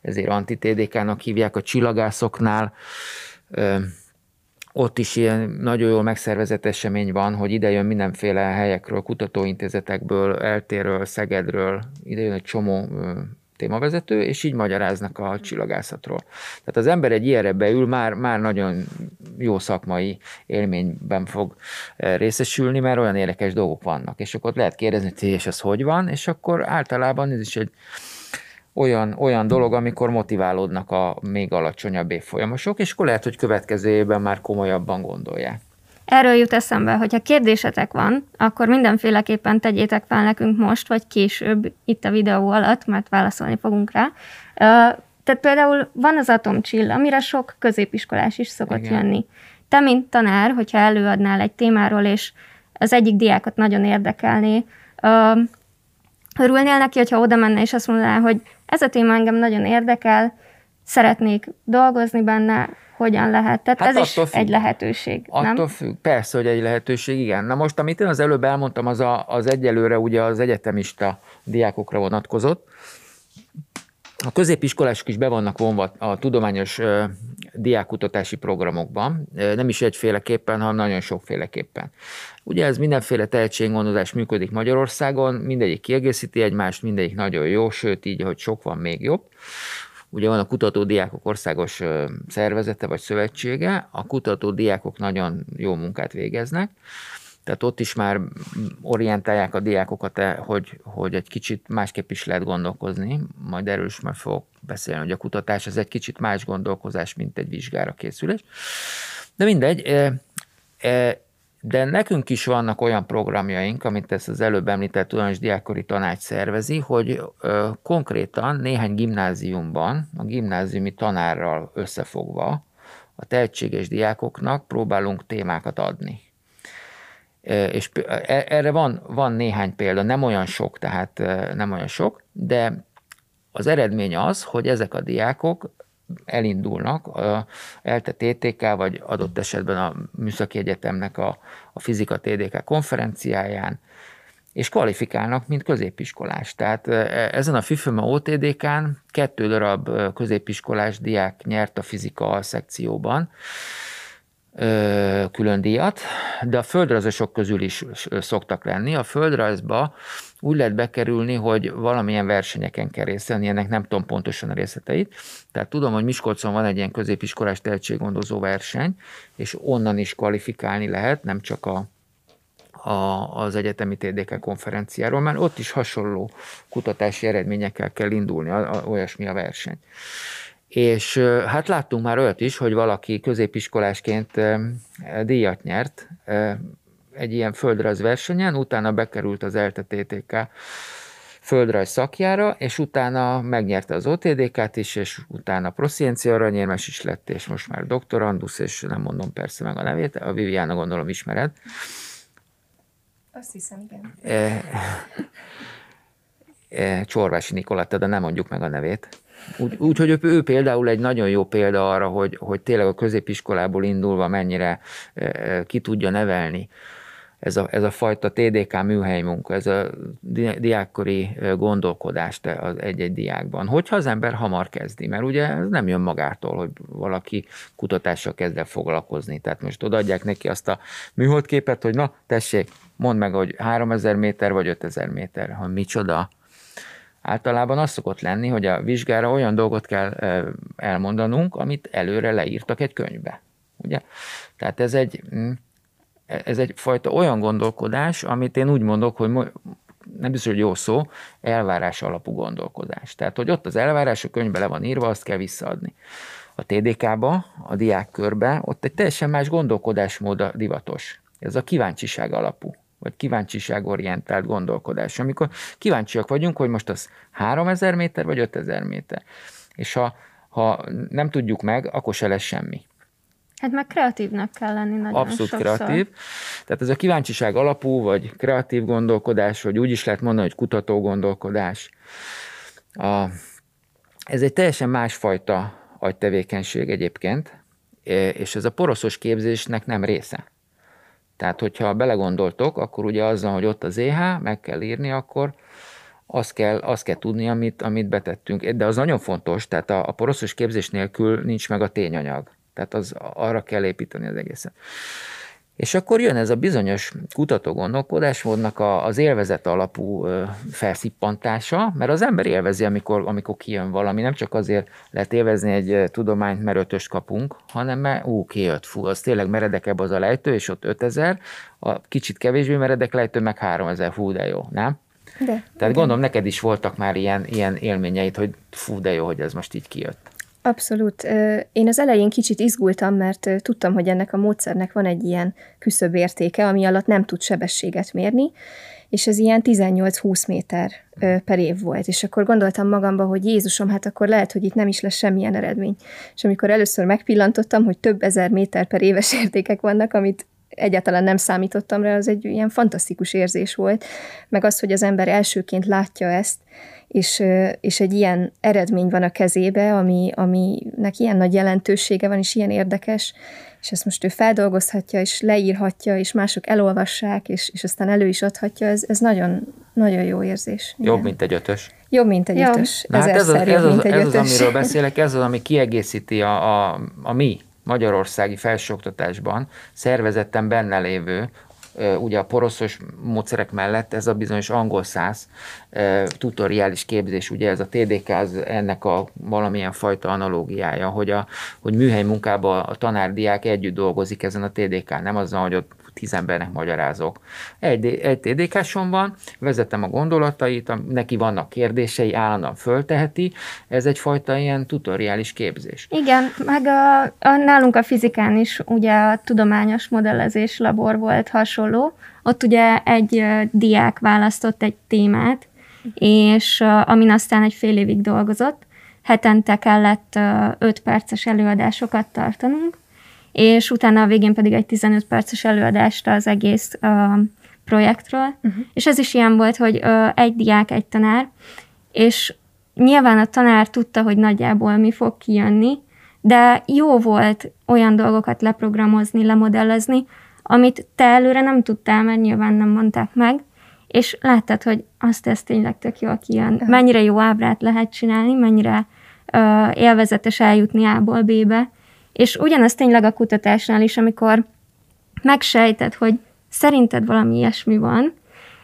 Ezért anti-TDK-nak hívják a csillagászoknál. Ö, ott is ilyen nagyon jól megszervezett esemény van, hogy ide jön mindenféle helyekről, kutatóintézetekből, eltéről, Szegedről, ide jön egy csomó témavezető, és így magyaráznak a csillagászatról. Tehát az ember egy ilyenre beül, már, már nagyon jó szakmai élményben fog eh, részesülni, mert olyan érdekes dolgok vannak. És akkor lehet kérdezni, hogy és ez hogy van, és akkor általában ez is egy olyan, olyan dolog, amikor motiválódnak a még alacsonyabb évfolyamosok, és akkor lehet, hogy következő évben már komolyabban gondolják. Erről jut eszembe, hogy ha kérdésetek van, akkor mindenféleképpen tegyétek fel nekünk most, vagy később itt a videó alatt, mert válaszolni fogunk rá. Tehát például van az atomcsill, amire sok középiskolás is szokott Igen. jönni. Te, mint tanár, hogyha előadnál egy témáról, és az egyik diákot nagyon érdekelné, örülnél neki, hogyha oda menne, és azt mondaná, hogy ez a téma engem nagyon érdekel, szeretnék dolgozni benne, hogyan lehet. Tehát hát ez is függ. egy lehetőség, attól nem? függ, persze, hogy egy lehetőség, igen. Na most, amit én az előbb elmondtam, az a, az egyelőre ugye az egyetemista diákokra vonatkozott. A középiskolások is be vannak vonva a tudományos ö, diákutatási programokban, nem is egyféleképpen, hanem nagyon sokféleképpen. Ugye ez mindenféle tehetséggondozás működik Magyarországon, mindegyik kiegészíti egymást, mindegyik nagyon jó, sőt így, hogy sok van, még jobb. Ugye van a kutatódiákok országos szervezete vagy szövetsége, a kutatódiákok nagyon jó munkát végeznek, tehát ott is már orientálják a diákokat, e, hogy, hogy egy kicsit másképp is lehet gondolkozni, majd erről is már fogok beszélni, hogy a kutatás az egy kicsit más gondolkozás, mint egy vizsgára készülés. De mindegy, de nekünk is vannak olyan programjaink, amit ezt az előbb említett tudományos diákori tanács szervezi, hogy ö, konkrétan néhány gimnáziumban, a gimnáziumi tanárral összefogva a tehetséges diákoknak próbálunk témákat adni. És e, erre van, van néhány példa, nem olyan sok, tehát nem olyan sok, de az eredmény az, hogy ezek a diákok elindulnak ELTE TTK, vagy adott esetben a Műszaki Egyetemnek a, a fizika TDK konferenciáján, és kvalifikálnak, mint középiskolás. Tehát e, ezen a FIFÖMA OTDK-n kettő darab középiskolás diák nyert a fizika szekcióban, külön díjat, de a földrajzosok közül is szoktak lenni. A földrajzba úgy lehet bekerülni, hogy valamilyen versenyeken kell részt ennek nem tudom pontosan a részleteit. Tehát tudom, hogy Miskolcon van egy ilyen középiskolás tehetséggondozó verseny, és onnan is kvalifikálni lehet, nem csak a, a, az egyetemi TDK konferenciáról, mert ott is hasonló kutatási eredményekkel kell indulni, a, olyasmi a verseny. És hát láttunk már olyat is, hogy valaki középiskolásként díjat nyert egy ilyen földrajz versenyen, utána bekerült az ELTE-TTK földrajz szakjára, és utána megnyerte az OTDK-t is, és utána prosziencia aranyérmes is lett, és most már doktorandusz, és nem mondom persze meg a nevét, a Viviana gondolom ismered. Azt hiszem, igen. E, e, Csorvási Nikoletta, de nem mondjuk meg a nevét. Úgy, úgy hogy ő, ő például egy nagyon jó példa arra, hogy, hogy tényleg a középiskolából indulva mennyire ki tudja nevelni ez a, ez a fajta TDK műhely munka, ez a diákkori gondolkodás egy-egy diákban. Hogyha az ember hamar kezdi, mert ugye ez nem jön magától, hogy valaki kutatással kezd el foglalkozni. Tehát most odaadják neki azt a műholdképet, hogy na, tessék, mondd meg, hogy 3000 méter vagy 5000 méter, hogy micsoda. Általában az szokott lenni, hogy a vizsgára olyan dolgot kell elmondanunk, amit előre leírtak egy könyvbe. Ugye? Tehát ez egy, mm, ez egyfajta olyan gondolkodás, amit én úgy mondok, hogy nem biztos, hogy jó szó, elvárás alapú gondolkodás. Tehát, hogy ott az elvárás a könyvbe le van írva, azt kell visszaadni. A TDK-ba, a diákkörbe, ott egy teljesen más gondolkodásmód a divatos. Ez a kíváncsiság alapú vagy kíváncsiságorientált gondolkodás, amikor kíváncsiak vagyunk, hogy most az 3000 méter vagy 5000 méter. És ha, ha nem tudjuk meg, akkor se lesz semmi. Hát meg kreatívnak kell lenni nagyon Abszolút sokszor. kreatív. Tehát ez a kíváncsiság alapú, vagy kreatív gondolkodás, vagy úgy is lehet mondani, hogy kutató gondolkodás. A, ez egy teljesen másfajta agytevékenység egyébként, és ez a poroszos képzésnek nem része. Tehát, hogyha belegondoltok, akkor ugye azzal, hogy ott az EH, meg kell írni, akkor azt kell, azt kell tudni, amit, amit betettünk. De az nagyon fontos, tehát a, a poroszos képzés nélkül nincs meg a tényanyag. Tehát az, arra kell építeni az egészet. És akkor jön ez a bizonyos kutató gondolkodásmódnak az élvezet alapú felszippantása, mert az ember élvezi, amikor, amikor kijön valami, nem csak azért lehet élvezni egy tudományt, mert ötöst kapunk, hanem mert ú, kijött, fú, az tényleg meredekebb az a lejtő, és ott 5000, a kicsit kevésbé meredek lejtő, meg 3000, fú, de jó, nem? De, Tehát gondolom, neked is voltak már ilyen, ilyen élményeid, hogy fú, de jó, hogy ez most így kijött. Abszolút. Én az elején kicsit izgultam, mert tudtam, hogy ennek a módszernek van egy ilyen küszöbb értéke, ami alatt nem tud sebességet mérni, és ez ilyen 18-20 méter per év volt. És akkor gondoltam magamba, hogy Jézusom, hát akkor lehet, hogy itt nem is lesz semmilyen eredmény. És amikor először megpillantottam, hogy több ezer méter per éves *laughs* értékek vannak, amit egyáltalán nem számítottam rá, az egy ilyen fantasztikus érzés volt, meg az, hogy az ember elsőként látja ezt, és, és egy ilyen eredmény van a kezébe, ami, aminek ilyen nagy jelentősége van, és ilyen érdekes, és ezt most ő feldolgozhatja, és leírhatja, és mások elolvassák, és, és aztán elő is adhatja, ez, ez nagyon, nagyon jó érzés. Jobb, Igen. mint egy ötös. Jobb, mint egy Jó. ötös. Na, hát ez, az, ez, az, ez az, amiről *laughs* beszélek, ez az, ami kiegészíti a, a, a mi magyarországi felsőoktatásban szervezetten benne lévő ugye a poroszos módszerek mellett ez a bizonyos angol száz tutoriális képzés, ugye ez a TDK az ennek a valamilyen fajta analógiája, hogy, a, hogy műhely munkában a tanárdiák együtt dolgozik ezen a TDK, nem azzal, hogy ott tíz embernek magyarázok. Egy, egy tdk van, vezetem a gondolatait, neki vannak kérdései, állandóan fölteheti, ez egyfajta ilyen tutoriális képzés. Igen, meg a, a, nálunk a fizikán is ugye a tudományos modellezés labor volt hasonló, ott ugye egy diák választott egy témát, és amin aztán egy fél évig dolgozott, hetente kellett 5 perces előadásokat tartanunk, és utána a végén pedig egy 15 perces előadást az egész uh, projektről, uh-huh. és ez is ilyen volt, hogy uh, egy diák, egy tanár, és nyilván a tanár tudta, hogy nagyjából mi fog kijönni, de jó volt olyan dolgokat leprogramozni, lemodellezni, amit te előre nem tudtál, mert nyilván nem mondták meg, és láttad, hogy azt ez tényleg tök jól kijön. Uh-huh. Mennyire jó ábrát lehet csinálni, mennyire uh, élvezetes eljutni A-ból B-be, és ugyanaz tényleg a kutatásnál is, amikor megsejted, hogy szerinted valami ilyesmi van,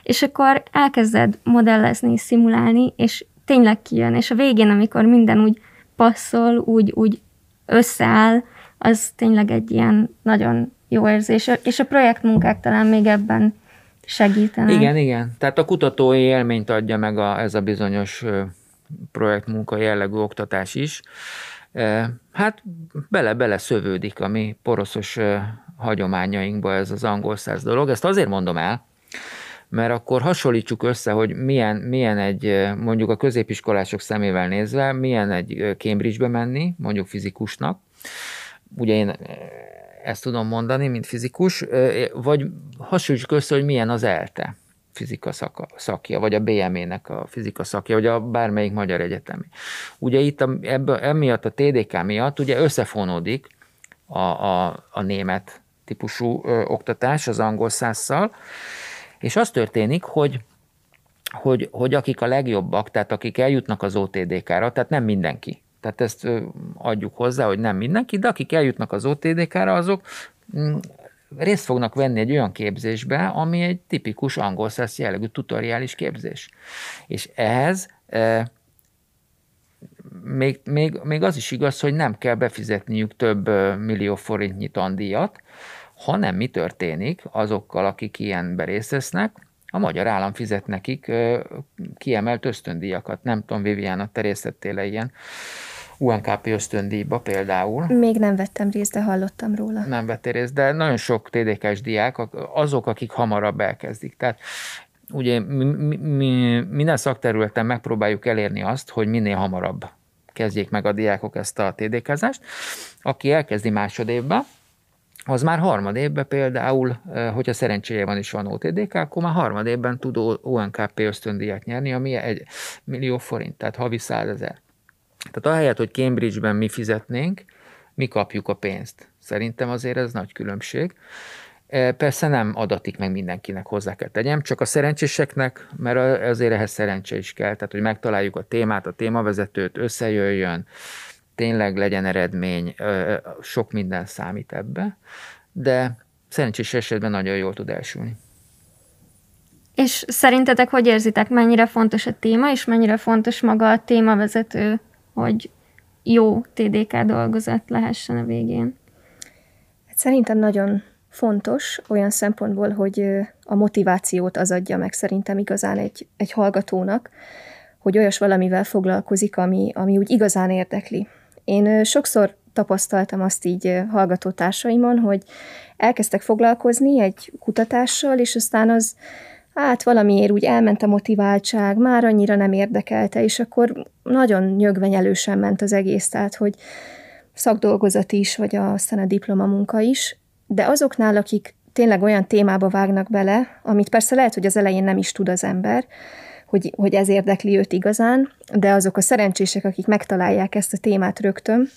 és akkor elkezded modellezni, szimulálni, és tényleg kijön. És a végén, amikor minden úgy passzol, úgy, úgy összeáll, az tényleg egy ilyen nagyon jó érzés. És a projektmunkák talán még ebben segítenek. Igen, igen. Tehát a kutatói élményt adja meg a, ez a bizonyos projektmunka jellegű oktatás is. Hát bele-bele szövődik a mi poroszos hagyományainkba ez az angol száz dolog. Ezt azért mondom el, mert akkor hasonlítsuk össze, hogy milyen, milyen egy, mondjuk a középiskolások szemével nézve, milyen egy Cambridge-be menni, mondjuk fizikusnak. Ugye én ezt tudom mondani, mint fizikus, vagy hasonlítsuk össze, hogy milyen az ELTE. Fizika szaka, szakja, vagy a BME-nek a fizika szakja, vagy a bármelyik magyar egyetemi. Ugye itt a, ebből, emiatt a TDK miatt ugye összefonódik a, a, a német típusú ö, oktatás az angol százzal, és az történik, hogy hogy, hogy akik a legjobbak, tehát akik eljutnak az OTDK-ra, tehát nem mindenki, tehát ezt adjuk hozzá, hogy nem mindenki, de akik eljutnak az OTDK-ra, azok mm, részt fognak venni egy olyan képzésbe, ami egy tipikus angol száz jellegű tutoriális képzés. És ehhez e, még, még, még az is igaz, hogy nem kell befizetniük több millió forintnyi tandíjat, hanem mi történik azokkal, akik ilyenbe részt vesznek, a magyar állam fizet nekik kiemelt ösztöndíjakat. Nem tudom, Viviana, te részlettél ilyen UNKP ösztöndíjba például. Még nem vettem részt, de hallottam róla. Nem vettél részt, de nagyon sok TDK-s diák, azok, akik hamarabb elkezdik. Tehát ugye mi, mi, minden szakterületen megpróbáljuk elérni azt, hogy minél hamarabb kezdjék meg a diákok ezt a TDK-zást. Aki elkezdi másodévben, az már harmad évben például, hogyha szerencséje van és van OTDK, akkor már harmad évben tud ONKP ösztöndíjat nyerni, ami egy millió forint, tehát havi százezer. Tehát ahelyett, hogy Cambridge-ben mi fizetnénk, mi kapjuk a pénzt. Szerintem azért ez nagy különbség. Persze nem adatik meg mindenkinek, hozzá kell tegyem, csak a szerencséseknek, mert azért ehhez szerencse is kell, tehát hogy megtaláljuk a témát, a témavezetőt, összejöjjön, tényleg legyen eredmény, sok minden számít ebbe, de szerencsés esetben nagyon jól tud elsülni. És szerintetek hogy érzitek, mennyire fontos a téma, és mennyire fontos maga a témavezető, hogy jó TDK dolgozat lehessen a végén? Hát szerintem nagyon fontos olyan szempontból, hogy a motivációt az adja meg szerintem igazán egy, egy hallgatónak, hogy olyas valamivel foglalkozik, ami, ami úgy igazán érdekli. Én sokszor tapasztaltam azt így hallgatótársaimon, hogy elkezdtek foglalkozni egy kutatással, és aztán az, hát valamiért úgy elment a motiváltság, már annyira nem érdekelte, és akkor nagyon nyögvenyelősen ment az egész, tehát hogy szakdolgozat is, vagy aztán a diplomamunka is, de azoknál, akik tényleg olyan témába vágnak bele, amit persze lehet, hogy az elején nem is tud az ember, hogy, hogy ez érdekli őt igazán, de azok a szerencsések, akik megtalálják ezt a témát rögtön,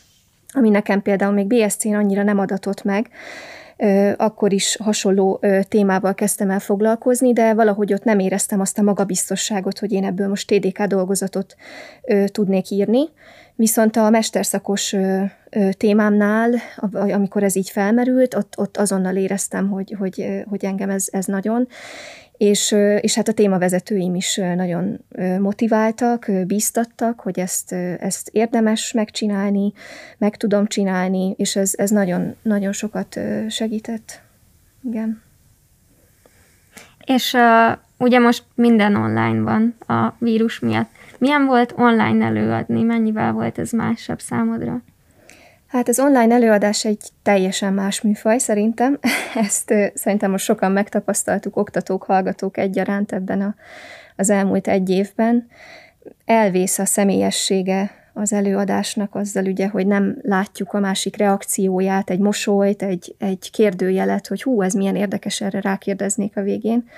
ami nekem például még BSC-n annyira nem adatott meg, akkor is hasonló témával kezdtem el foglalkozni, de valahogy ott nem éreztem azt a magabiztosságot, hogy én ebből most TDK dolgozatot tudnék írni. Viszont a mesterszakos témámnál, amikor ez így felmerült, ott, ott azonnal éreztem, hogy, hogy, hogy engem ez, ez nagyon, és, és hát a témavezetőim is nagyon motiváltak, bíztattak, hogy ezt, ezt érdemes megcsinálni, meg tudom csinálni, és ez, ez nagyon, nagyon sokat segített. Igen. És uh, ugye most minden online van a vírus miatt. Milyen volt online előadni? Mennyivel volt ez másabb számodra? Hát az online előadás egy teljesen más műfaj szerintem. *laughs* Ezt szerintem most sokan megtapasztaltuk, oktatók, hallgatók egyaránt ebben a, az elmúlt egy évben. Elvész a személyessége az előadásnak azzal ugye, hogy nem látjuk a másik reakcióját, egy mosolyt, egy, egy kérdőjelet, hogy hú, ez milyen érdekes, erre rákérdeznék a végén.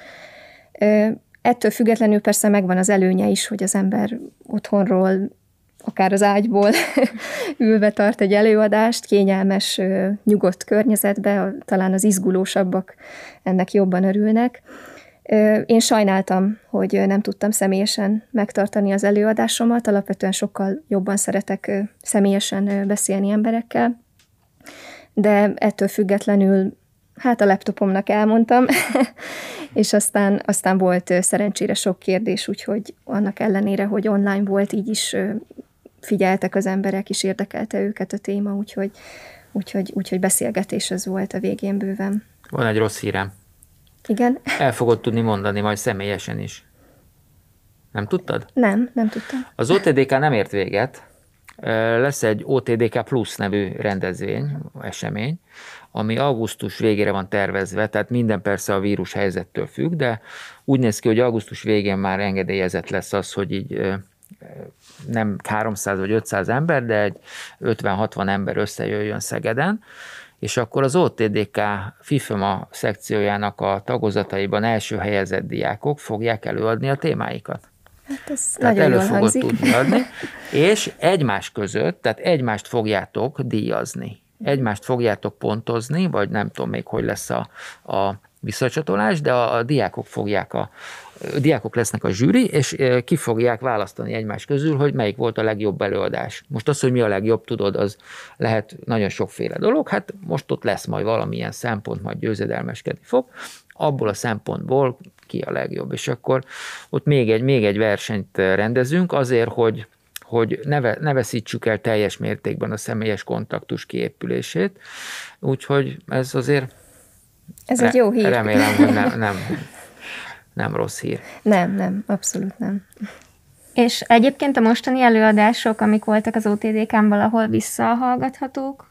Ettől függetlenül persze megvan az előnye is, hogy az ember otthonról akár az ágyból *laughs* ülve tart egy előadást, kényelmes, nyugodt környezetbe, talán az izgulósabbak ennek jobban örülnek. Én sajnáltam, hogy nem tudtam személyesen megtartani az előadásomat, alapvetően sokkal jobban szeretek személyesen beszélni emberekkel, de ettől függetlenül hát a laptopomnak elmondtam, *laughs* és aztán, aztán volt szerencsére sok kérdés, úgyhogy annak ellenére, hogy online volt, így is figyeltek az emberek, és érdekelte őket a téma, úgyhogy, úgyhogy, úgyhogy beszélgetés az volt a végén bőven. Van egy rossz hírem. Igen? El fogod tudni mondani majd személyesen is. Nem tudtad? Nem, nem tudtam. Az OTDK nem ért véget. Lesz egy OTDK Plus nevű rendezvény, esemény, ami augusztus végére van tervezve, tehát minden persze a vírus helyzettől függ, de úgy néz ki, hogy augusztus végén már engedélyezett lesz az, hogy így nem 300 vagy 500 ember, de egy 50-60 ember összejöjjön Szegeden, és akkor az OTDK FIFMA szekciójának a tagozataiban első helyezett diákok fogják előadni a témáikat. Hát ez Tehát elő fogod hangzik. tudni adni, és egymás között, tehát egymást fogjátok díjazni. Egymást fogjátok pontozni, vagy nem tudom még, hogy lesz a, a visszacsatolás, de a, a diákok fogják a, a diákok lesznek a zsűri, és ki fogják választani egymás közül, hogy melyik volt a legjobb előadás. Most az, hogy mi a legjobb, tudod, az lehet nagyon sokféle dolog, hát most ott lesz majd valamilyen szempont, majd győzedelmeskedni fog, abból a szempontból ki a legjobb, és akkor ott még egy, még egy versenyt rendezünk azért, hogy hogy ne, ne veszítsük el teljes mértékben a személyes kontaktus kiépülését, úgyhogy ez azért Ez egy jó hír. remélem, hogy nem, nem, *laughs* nem rossz hír. Nem, nem, abszolút nem. És egyébként a mostani előadások, amik voltak az OTDK-n valahol visszahallgathatók?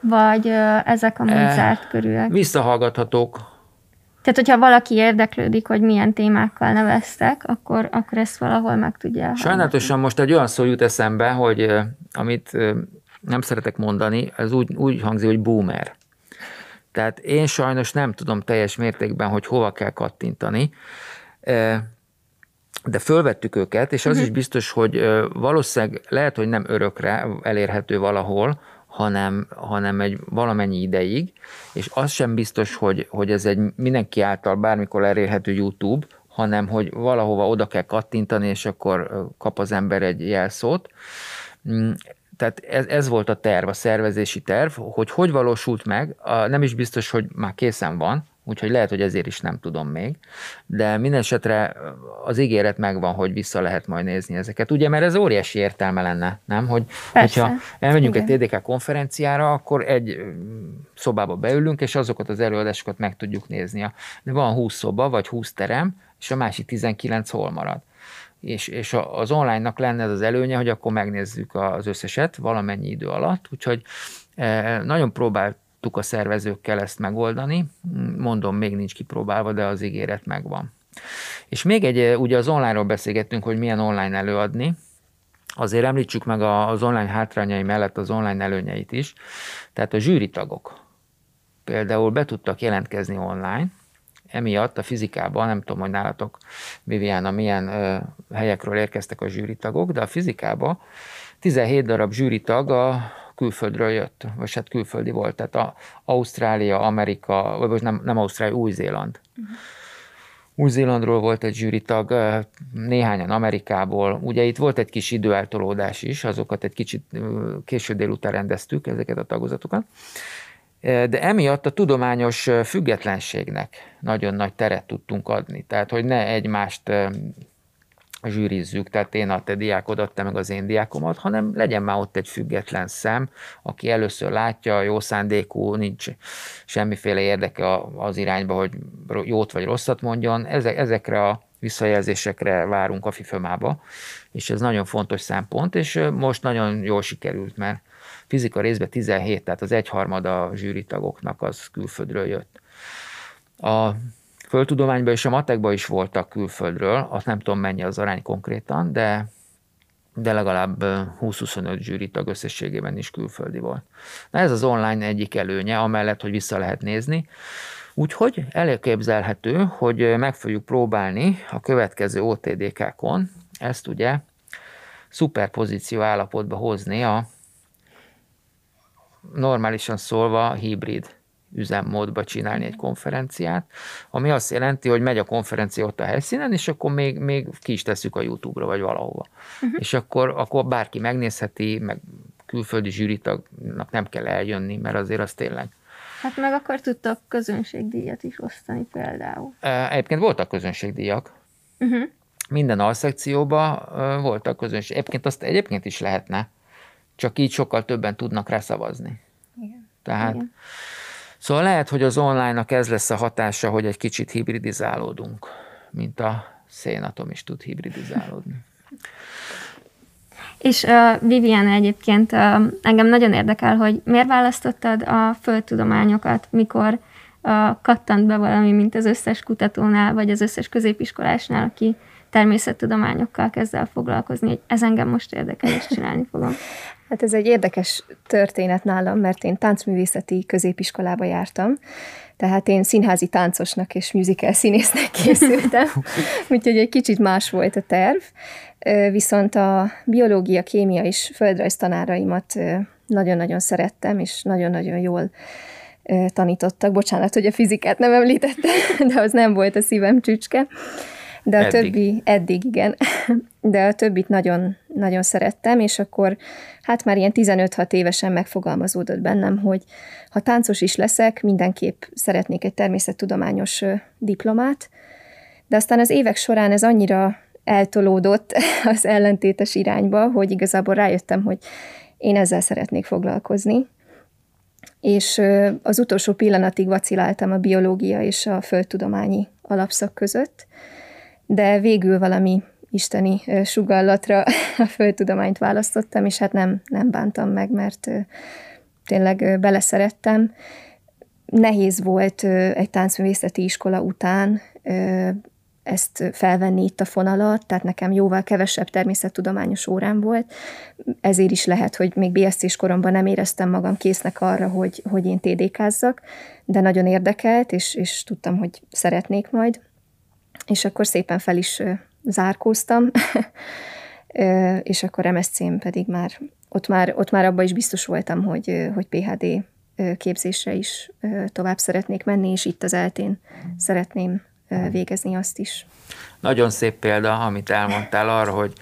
Vagy ezek a Eh, zárt körülök? Visszahallgathatók, Tehát, hogyha valaki érdeklődik, hogy milyen témákkal neveztek, akkor, akkor ezt valahol meg tudja hallgatni. Sajnálatosan most egy olyan szó jut eszembe, hogy amit nem szeretek mondani, ez úgy, úgy hangzik, hogy boomer. Tehát én sajnos nem tudom teljes mértékben, hogy hova kell kattintani, de fölvettük őket, és az is biztos, hogy valószínűleg lehet, hogy nem örökre elérhető valahol, hanem, hanem egy valamennyi ideig, és az sem biztos, hogy, hogy ez egy mindenki által bármikor elérhető YouTube, hanem hogy valahova oda kell kattintani, és akkor kap az ember egy jelszót. Tehát ez, ez volt a terv, a szervezési terv, hogy hogy valósult meg, a- nem is biztos, hogy már készen van, úgyhogy lehet, hogy ezért is nem tudom még, de minden esetre az ígéret megvan, hogy vissza lehet majd nézni ezeket. Ugye, mert ez óriási értelme lenne, nem? Hogy, Persze. hogyha elmegyünk Igen. egy TDK konferenciára, akkor egy szobába beülünk, és azokat az előadásokat meg tudjuk nézni. De van 20 szoba, vagy 20 terem, és a másik 19 hol marad. És, és az online-nak lenne ez az előnye, hogy akkor megnézzük az összeset valamennyi idő alatt, úgyhogy eh, nagyon próbáltuk a szervezőkkel ezt megoldani, mondom, még nincs kipróbálva, de az ígéret megvan. És még egy, eh, ugye az online-ról beszélgettünk, hogy milyen online előadni, azért említsük meg az online hátrányai mellett az online előnyeit is. Tehát a zsűritagok például be tudtak jelentkezni online, emiatt a fizikában, nem tudom, hogy nálatok, Viviana, milyen ö, helyekről érkeztek a zsűritagok, de a fizikában 17 darab zsűritag a külföldről jött, vagy hát külföldi volt, tehát a Ausztrália, Amerika, vagy most nem, nem Ausztrália, Új-Zéland. Új-Zélandról volt egy zsűritag, néhányan Amerikából. Ugye itt volt egy kis időeltolódás is, azokat egy kicsit késő délután rendeztük, ezeket a tagozatokat. De emiatt a tudományos függetlenségnek nagyon nagy teret tudtunk adni. Tehát, hogy ne egymást zsűrizzük, tehát én a te diákodat, te meg az én diákomat, hanem legyen már ott egy független szem, aki először látja, jó szándékú, nincs semmiféle érdeke az irányba, hogy jót vagy rosszat mondjon. Ezek, ezekre a visszajelzésekre várunk a FIFÖMába, és ez nagyon fontos szempont, és most nagyon jól sikerült, mert fizika részben 17, tehát az egyharmada a zsűritagoknak az külföldről jött. A földtudományban és a matekban is voltak külföldről, azt nem tudom mennyi az arány konkrétan, de, de legalább ö, 20-25 zsűritag összességében is külföldi volt. Na ez az online egyik előnye, amellett, hogy vissza lehet nézni. Úgyhogy elképzelhető, hogy meg fogjuk próbálni a következő OTDK-kon ezt ugye szuperpozíció állapotba hozni a normálisan szólva hibrid üzemmódba csinálni egy konferenciát, ami azt jelenti, hogy megy a konferencia ott a helyszínen, és akkor még, még ki is tesszük a YouTube-ra, vagy valahova. Uh-huh. És akkor, akkor bárki megnézheti, meg külföldi zsűritagnak nem kell eljönni, mert azért az tényleg. Hát meg akkor tudtak közönségdíjat is osztani például. E, Egyébként voltak közönségdíjak. Uh-huh. Minden alszekcióban ö, voltak közönség. Egyébként azt egyébként is lehetne, csak így sokkal többen tudnak rá szavazni. Igen. Tehát, Igen. szóval lehet, hogy az online-nak ez lesz a hatása, hogy egy kicsit hibridizálódunk, mint a szénatom is tud hibridizálódni. És uh, Viviana egyébként uh, engem nagyon érdekel, hogy miért választottad a földtudományokat, mikor uh, kattant be valami, mint az összes kutatónál, vagy az összes középiskolásnál, aki természettudományokkal kezd el foglalkozni, hogy ez engem most érdekel, és csinálni fogom. *laughs* Hát ez egy érdekes történet nálam, mert én táncművészeti középiskolába jártam, tehát én színházi táncosnak és musical színésznek készültem, *laughs* úgyhogy egy kicsit más volt a terv. Viszont a biológia, kémia és földrajz tanáraimat nagyon-nagyon szerettem, és nagyon-nagyon jól tanítottak. Bocsánat, hogy a fizikát nem említettem, *laughs* de az nem volt a szívem csücske. De a eddig. többi, eddig igen, *laughs* de a többit nagyon, nagyon szerettem, és akkor hát már ilyen 15-6 évesen megfogalmazódott bennem, hogy ha táncos is leszek, mindenképp szeretnék egy természettudományos diplomát, de aztán az évek során ez annyira eltolódott *laughs* az ellentétes irányba, hogy igazából rájöttem, hogy én ezzel szeretnék foglalkozni. És az utolsó pillanatig vaciláltam a biológia és a földtudományi alapszak között, de végül valami isteni sugallatra *laughs* a földtudományt választottam, és hát nem, nem bántam meg, mert tényleg beleszerettem. Nehéz volt egy táncművészeti iskola után ezt felvenni itt a fonalat, tehát nekem jóval kevesebb természettudományos órám volt, ezért is lehet, hogy még BSC-s koromban nem éreztem magam késznek arra, hogy, hogy én TDK-zzak, de nagyon érdekelt, és, és tudtam, hogy szeretnék majd és akkor szépen fel is zárkóztam, *laughs* és akkor MSC-n pedig már ott már, ott már abban is biztos voltam, hogy, hogy PHD képzésre is tovább szeretnék menni, és itt az eltén szeretném végezni azt is. Nagyon szép példa, amit elmondtál arra, hogy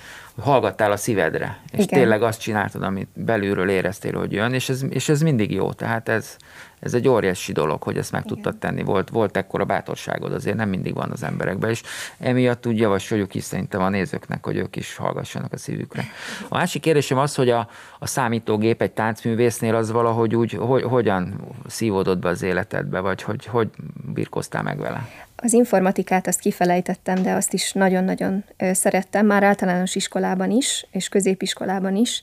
hallgattál a szívedre, és Igen. tényleg azt csináltad, amit belülről éreztél, hogy jön, és ez, és ez mindig jó. Tehát ez, ez egy óriási dolog, hogy ezt meg Igen. tudtad tenni. Volt, volt ekkora bátorságod, azért nem mindig van az emberekben, és emiatt úgy javasoljuk is szerintem a nézőknek, hogy ők is hallgassanak a szívükre. A másik kérdésem az, hogy a, a számítógép egy táncművésznél az valahogy úgy, hogy, hogyan szívódott be az életedbe, vagy hogy, hogy birkoztál meg vele? Az informatikát azt kifelejtettem, de azt is nagyon-nagyon szerettem, már általános iskolában is, és középiskolában is.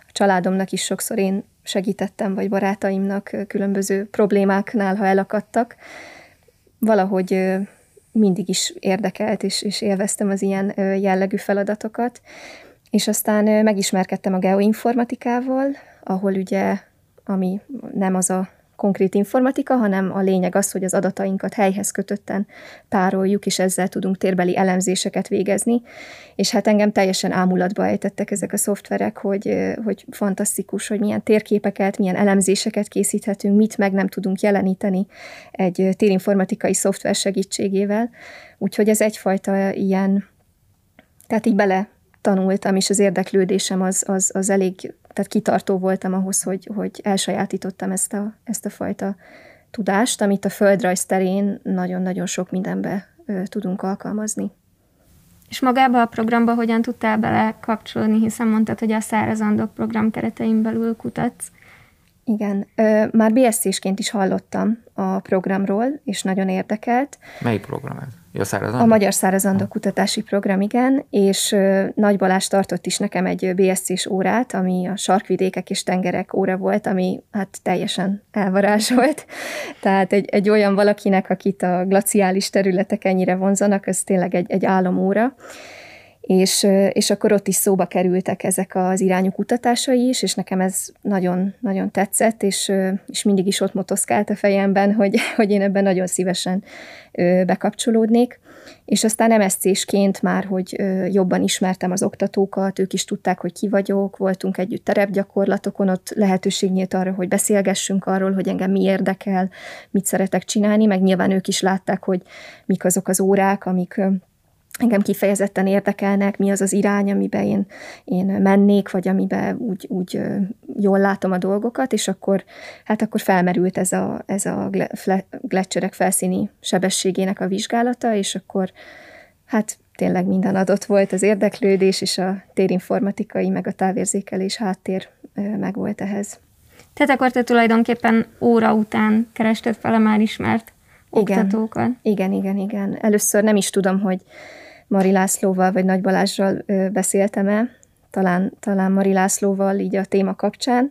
A családomnak is sokszor én segítettem, vagy barátaimnak különböző problémáknál, ha elakadtak. Valahogy mindig is érdekelt, és, és élveztem az ilyen jellegű feladatokat. És aztán megismerkedtem a geoinformatikával, ahol ugye, ami nem az a konkrét informatika, hanem a lényeg az, hogy az adatainkat helyhez kötötten tároljuk, és ezzel tudunk térbeli elemzéseket végezni. És hát engem teljesen ámulatba ejtettek ezek a szoftverek, hogy, hogy fantasztikus, hogy milyen térképeket, milyen elemzéseket készíthetünk, mit meg nem tudunk jeleníteni egy térinformatikai szoftver segítségével. Úgyhogy ez egyfajta ilyen, tehát így bele tanultam, és az érdeklődésem az, az, az elég tehát kitartó voltam ahhoz, hogy, hogy elsajátítottam ezt a, ezt a fajta tudást, amit a földrajz terén nagyon-nagyon sok mindenbe ö, tudunk alkalmazni. És magába a programba hogyan tudtál bele kapcsolni, hiszen mondtad, hogy a szárazandok program keretein belül kutatsz. Igen, ö, már BSC-sként is hallottam a programról, és nagyon érdekelt. Melyik program ez? Ja? A Magyar Szárazandó Kutatási Program, igen, és Nagy Balázs tartott is nekem egy BSC-s órát, ami a sarkvidékek és tengerek óra volt, ami hát teljesen elvarázsolt. *laughs* Tehát egy, egy olyan valakinek, akit a glaciális területek ennyire vonzanak, ez tényleg egy, egy álomóra és, és akkor ott is szóba kerültek ezek az irányú kutatásai is, és nekem ez nagyon, nagyon tetszett, és, és mindig is ott motoszkált a fejemben, hogy, *laughs* hogy én ebben nagyon szívesen bekapcsolódnék. És aztán MSC-sként már, hogy jobban ismertem az oktatókat, ők is tudták, hogy ki vagyok, voltunk együtt terepgyakorlatokon, ott lehetőség nyílt arra, hogy beszélgessünk arról, hogy engem mi érdekel, mit szeretek csinálni, meg nyilván ők is látták, hogy mik azok az órák, amik engem kifejezetten érdekelnek, mi az az irány, amiben én, én mennék, vagy amiben úgy, úgy jól látom a dolgokat, és akkor, hát akkor felmerült ez a, ez a gletszerek felszíni sebességének a vizsgálata, és akkor hát tényleg minden adott volt, az érdeklődés, és a térinformatikai, meg a távérzékelés háttér meg volt ehhez. Tehát akkor te tulajdonképpen óra után kerested fel a már ismert igen, oktatókat. Igen, igen, igen. Először nem is tudom, hogy Mari Lászlóval vagy Nagy Balázsral beszéltem-e, talán, talán Mari Lászlóval így a téma kapcsán,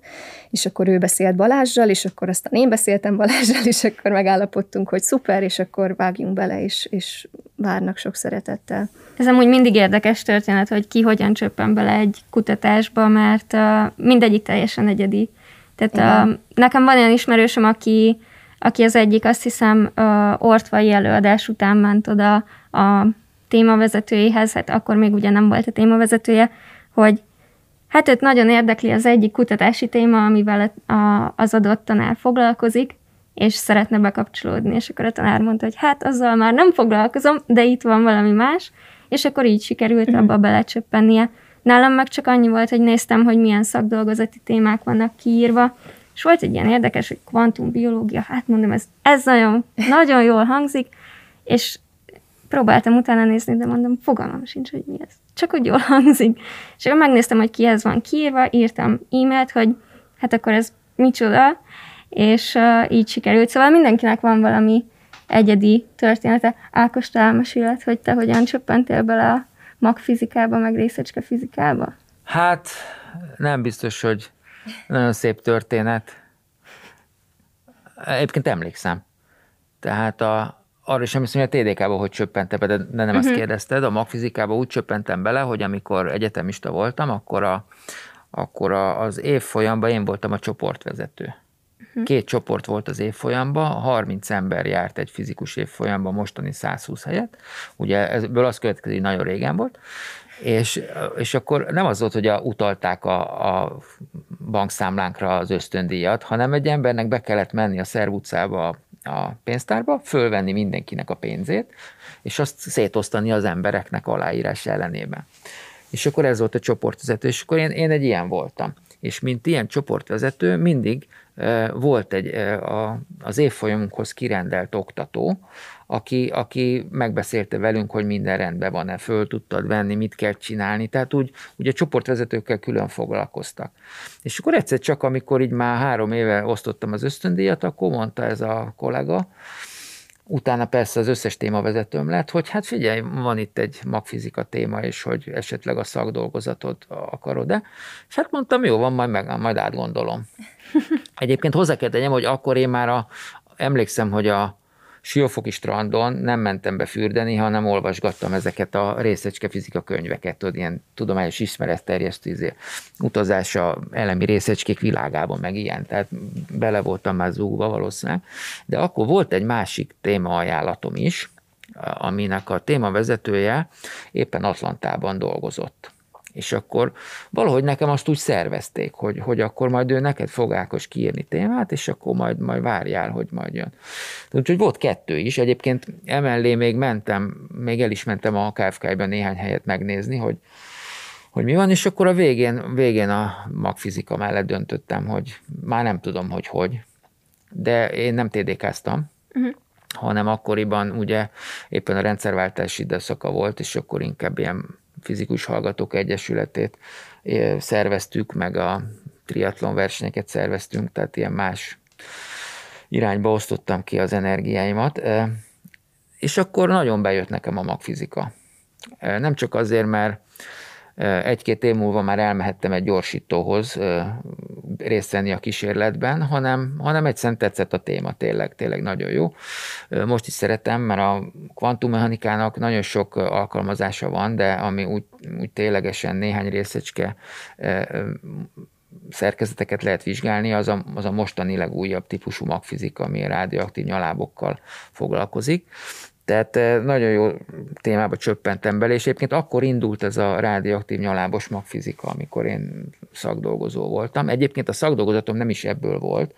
és akkor ő beszélt Balázsjal, és akkor aztán én beszéltem Balázsjal, és akkor megállapodtunk, hogy szuper, és akkor vágjunk bele, és, és várnak sok szeretettel. Ez amúgy mindig érdekes történet, hogy ki hogyan csöppen bele egy kutatásba, mert uh, mindegyik teljesen egyedi. Tehát uh, nekem van olyan ismerősöm, aki, aki az egyik, azt hiszem, uh, ortvai előadás után ment oda a témavezetőjéhez, hát akkor még ugye nem volt a témavezetője, hogy hát őt nagyon érdekli az egyik kutatási téma, amivel a, az adott tanár foglalkozik, és szeretne bekapcsolódni, és akkor a tanár mondta, hogy hát azzal már nem foglalkozom, de itt van valami más, és akkor így sikerült uh-huh. abba belecsöppennie. Nálam meg csak annyi volt, hogy néztem, hogy milyen szakdolgozati témák vannak kiírva, és volt egy ilyen érdekes, hogy kvantumbiológia, hát mondom, ez, ez nagyon, nagyon jól hangzik, és próbáltam utána nézni, de mondom, fogalmam sincs, hogy mi ez. Csak hogy jól hangzik. És akkor megnéztem, hogy kihez van kiírva, írtam e-mailt, hogy hát akkor ez micsoda, és uh, így sikerült. Szóval mindenkinek van valami egyedi története. Ákos, te elmeséled, hogy te hogyan csöppentél bele a magfizikába, meg részecske fizikába? Hát nem biztos, hogy nagyon szép történet. Egyébként emlékszem. Tehát a, arra is emlékszem, hogy a TDK-ba hogy csöppentem be, de, nem uh-huh. ezt mhm. kérdezted. A magfizikába úgy csöppentem bele, hogy amikor egyetemista voltam, akkor, a, akkor a, az évfolyamban én voltam a csoportvezető. Uh-huh. Két csoport volt az évfolyamban, 30 ember járt egy fizikus évfolyamban, mostani 120 helyet. Ugye ebből az következik, hogy nagyon régen volt. És, és akkor nem az volt, hogy a, utalták a, a bankszámlánkra az ösztöndíjat, hanem egy embernek be kellett menni a Szerv utcába a pénztárba, fölvenni mindenkinek a pénzét, és azt szétosztani az embereknek aláírás ellenében. És akkor ez volt a csoportvezető, és akkor én, én egy ilyen voltam. És mint ilyen csoportvezető mindig volt egy az évfolyamunkhoz kirendelt oktató, aki, aki megbeszélte velünk, hogy minden rendben van-e, föl tudtad venni, mit kell csinálni, tehát úgy, úgy a csoportvezetőkkel külön foglalkoztak. És akkor egyszer csak, amikor így már három éve osztottam az ösztöndíjat, akkor mondta ez a kollega, Utána persze az összes témavezetőm lett, hogy hát figyelj, van itt egy magfizika téma, és hogy esetleg a szakdolgozatot akarod-e. És hát mondtam, jó van, majd, meg, majd átgondolom. *laughs* Egyébként hozzá kell tegyem, hogy akkor én már a, emlékszem, hogy a, Siófoki strandon nem mentem be fürdeni, hanem olvasgattam ezeket a részecske fizika könyveket, tudod, ilyen tudományos ismeretterjesztő izé, utazása elemi részecskék világában, meg ilyen, tehát bele voltam már zúgva valószínűleg. De akkor volt egy másik téma ajánlatom is, aminek a témavezetője éppen Atlantában dolgozott. És akkor valahogy nekem azt úgy szervezték, hogy, hogy akkor majd ő neked fog Ákos kiírni témát, és akkor majd, majd várjál, hogy majd jön. Úgyhogy volt kettő is. Egyébként emellé még mentem, még el is mentem a KFK-ben néhány helyet megnézni, hogy, hogy mi van, és akkor a végén, végén a magfizika mellett döntöttem, hogy már nem tudom, hogy hogy, de én nem TDK-ztam, uh-huh. hanem akkoriban ugye éppen a rendszerváltás időszaka volt, és akkor inkább ilyen Fizikus Hallgatók Egyesületét szerveztük, meg a triatlon versenyeket szerveztünk, tehát ilyen más irányba osztottam ki az energiáimat, és akkor nagyon bejött nekem a magfizika. Nem csak azért, mert egy-két év múlva már elmehettem egy gyorsítóhoz részt venni a kísérletben, hanem, hanem egyszerűen tetszett a téma, tényleg, tényleg nagyon jó. Most is szeretem, mert a kvantummechanikának nagyon sok alkalmazása van, de ami úgy, úgy ténylegesen néhány részecske szerkezeteket lehet vizsgálni, az a, az a mostani legújabb típusú magfizika, ami a rádióaktív nyalábokkal foglalkozik. Tehát eh, nagyon jó témába csöppentem bele, és egyébként akkor indult ez a rádióaktív nyalábos magfizika, amikor én szakdolgozó voltam. Egyébként a szakdolgozatom nem is ebből volt,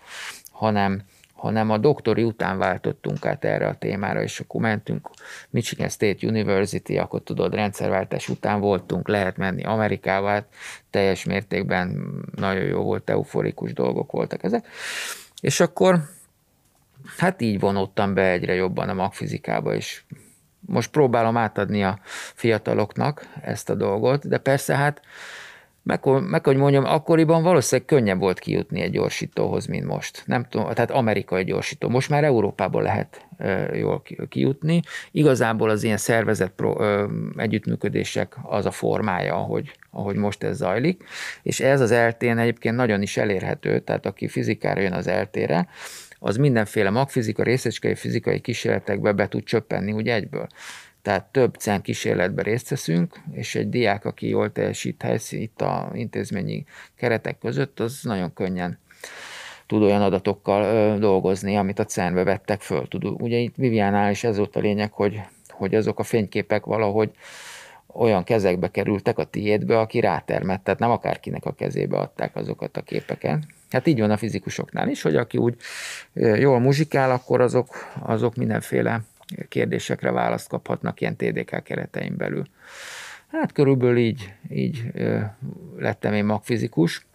hanem, hanem a doktori után váltottunk át erre a témára, és akkor mentünk Michigan State University, akkor tudod, rendszerváltás után voltunk, lehet menni Amerikába, hát teljes mértékben nagyon jó volt, euforikus dolgok voltak ezek. És akkor hát így vonottam be egyre jobban a magfizikába, és most próbálom átadni a fiataloknak ezt a dolgot, de persze hát meg, meg hogy mondjam, akkoriban valószínűleg könnyebb volt kijutni egy gyorsítóhoz, mint most. Nem tudom, tehát amerikai gyorsító. Most már Európában lehet e, jól kijutni. Igazából az ilyen szervezet pro, e, együttműködések az a formája, ahogy, ahogy most ez zajlik, és ez az eltén egyébként nagyon is elérhető, tehát aki fizikára jön az eltére, az mindenféle magfizika, részecskei fizikai kísérletekbe be tud csöppenni úgy egyből. Tehát több CEN kísérletbe részt veszünk, és egy diák, aki jól teljesít helyszín itt a intézményi keretek között, az nagyon könnyen tud olyan adatokkal ö, dolgozni, amit a CERN-be vettek föl. Tud. Ugye itt Viviánál is ez volt a lényeg, hogy, hogy azok a fényképek valahogy olyan kezekbe kerültek a tiédbe, aki rátermett, tehát nem akárkinek a kezébe adták azokat a képeket. Hát így van a fizikusoknál is, hogy aki úgy jól muzsikál, akkor azok, azok mindenféle kérdésekre választ kaphatnak ilyen TDK keretein belül. Hát körülbelül így, így lettem én magfizikus.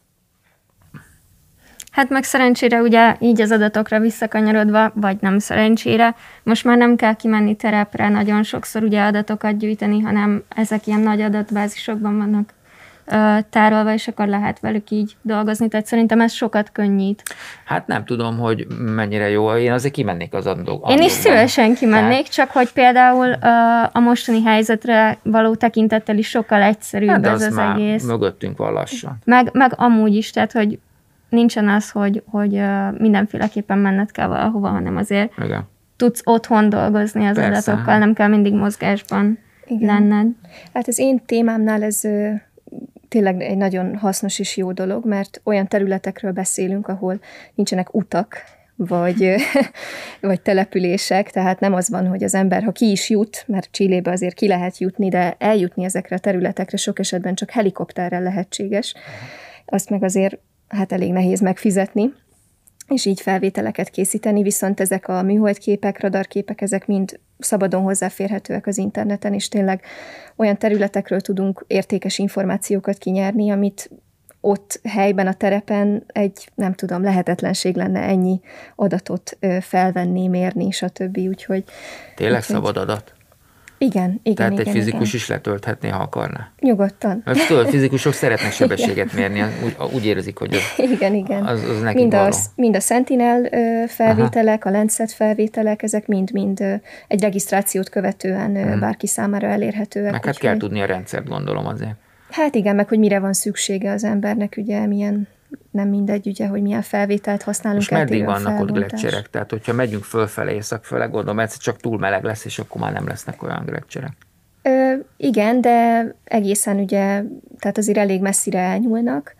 Hát meg szerencsére ugye így az adatokra visszakanyarodva, vagy nem szerencsére, most már nem kell kimenni terepre nagyon sokszor ugye adatokat gyűjteni, hanem ezek ilyen nagy adatbázisokban vannak tárolva, és akkor lehet velük így dolgozni. Tehát szerintem ez sokat könnyít. Hát nem tudom, hogy mennyire jó. Én azért kimennék az adók. Én is szívesen kimennék, Tehát... csak hogy például a mostani helyzetre való tekintettel is sokkal egyszerűbb hát ez az, az egész. mögöttünk van lassan. Meg, meg amúgy is, tehát hogy nincsen az, hogy, hogy mindenféleképpen menned kell valahova, hanem azért Igen. tudsz otthon dolgozni az Persze. adatokkal, nem kell mindig mozgásban Igen. lenned. Hát az én témámnál ez tényleg egy nagyon hasznos és jó dolog, mert olyan területekről beszélünk, ahol nincsenek utak, vagy, *laughs* vagy települések, tehát nem az van, hogy az ember, ha ki is jut, mert Csillébe azért ki lehet jutni, de eljutni ezekre a területekre sok esetben csak helikopterrel lehetséges, azt meg azért hát elég nehéz megfizetni, és így felvételeket készíteni, viszont ezek a műholdképek, radarképek, ezek mind szabadon hozzáférhetőek az interneten, és tényleg olyan területekről tudunk értékes információkat kinyerni, amit ott helyben, a terepen egy, nem tudom, lehetetlenség lenne ennyi adatot felvenni, mérni, stb. Úgyhogy... Tényleg úgyhogy, szabad adat? Igen, igen, Tehát igen, egy fizikus igen. is letölthetné, ha akarná. Nyugodtan. Mert tudod, fizikusok szeretnek *laughs* sebességet mérni, úgy, úgy érzik, hogy az, igen, igen. az, az neki mind, a, mind a Sentinel felvételek, Aha. a Lancet felvételek, ezek mind-mind egy regisztrációt követően hmm. bárki számára elérhetőek. Meg hát kell tudni a rendszert, gondolom azért. Hát igen, meg hogy mire van szüksége az embernek, ugye milyen nem mindegy, ugye, hogy milyen felvételt használunk. És meddig vannak ott gletszerek? Tehát, hogyha megyünk fölfele, északfele, gondolom, ez csak túl meleg lesz, és akkor már nem lesznek olyan gletszerek. Ö, igen, de egészen ugye, tehát azért elég messzire elnyúlnak.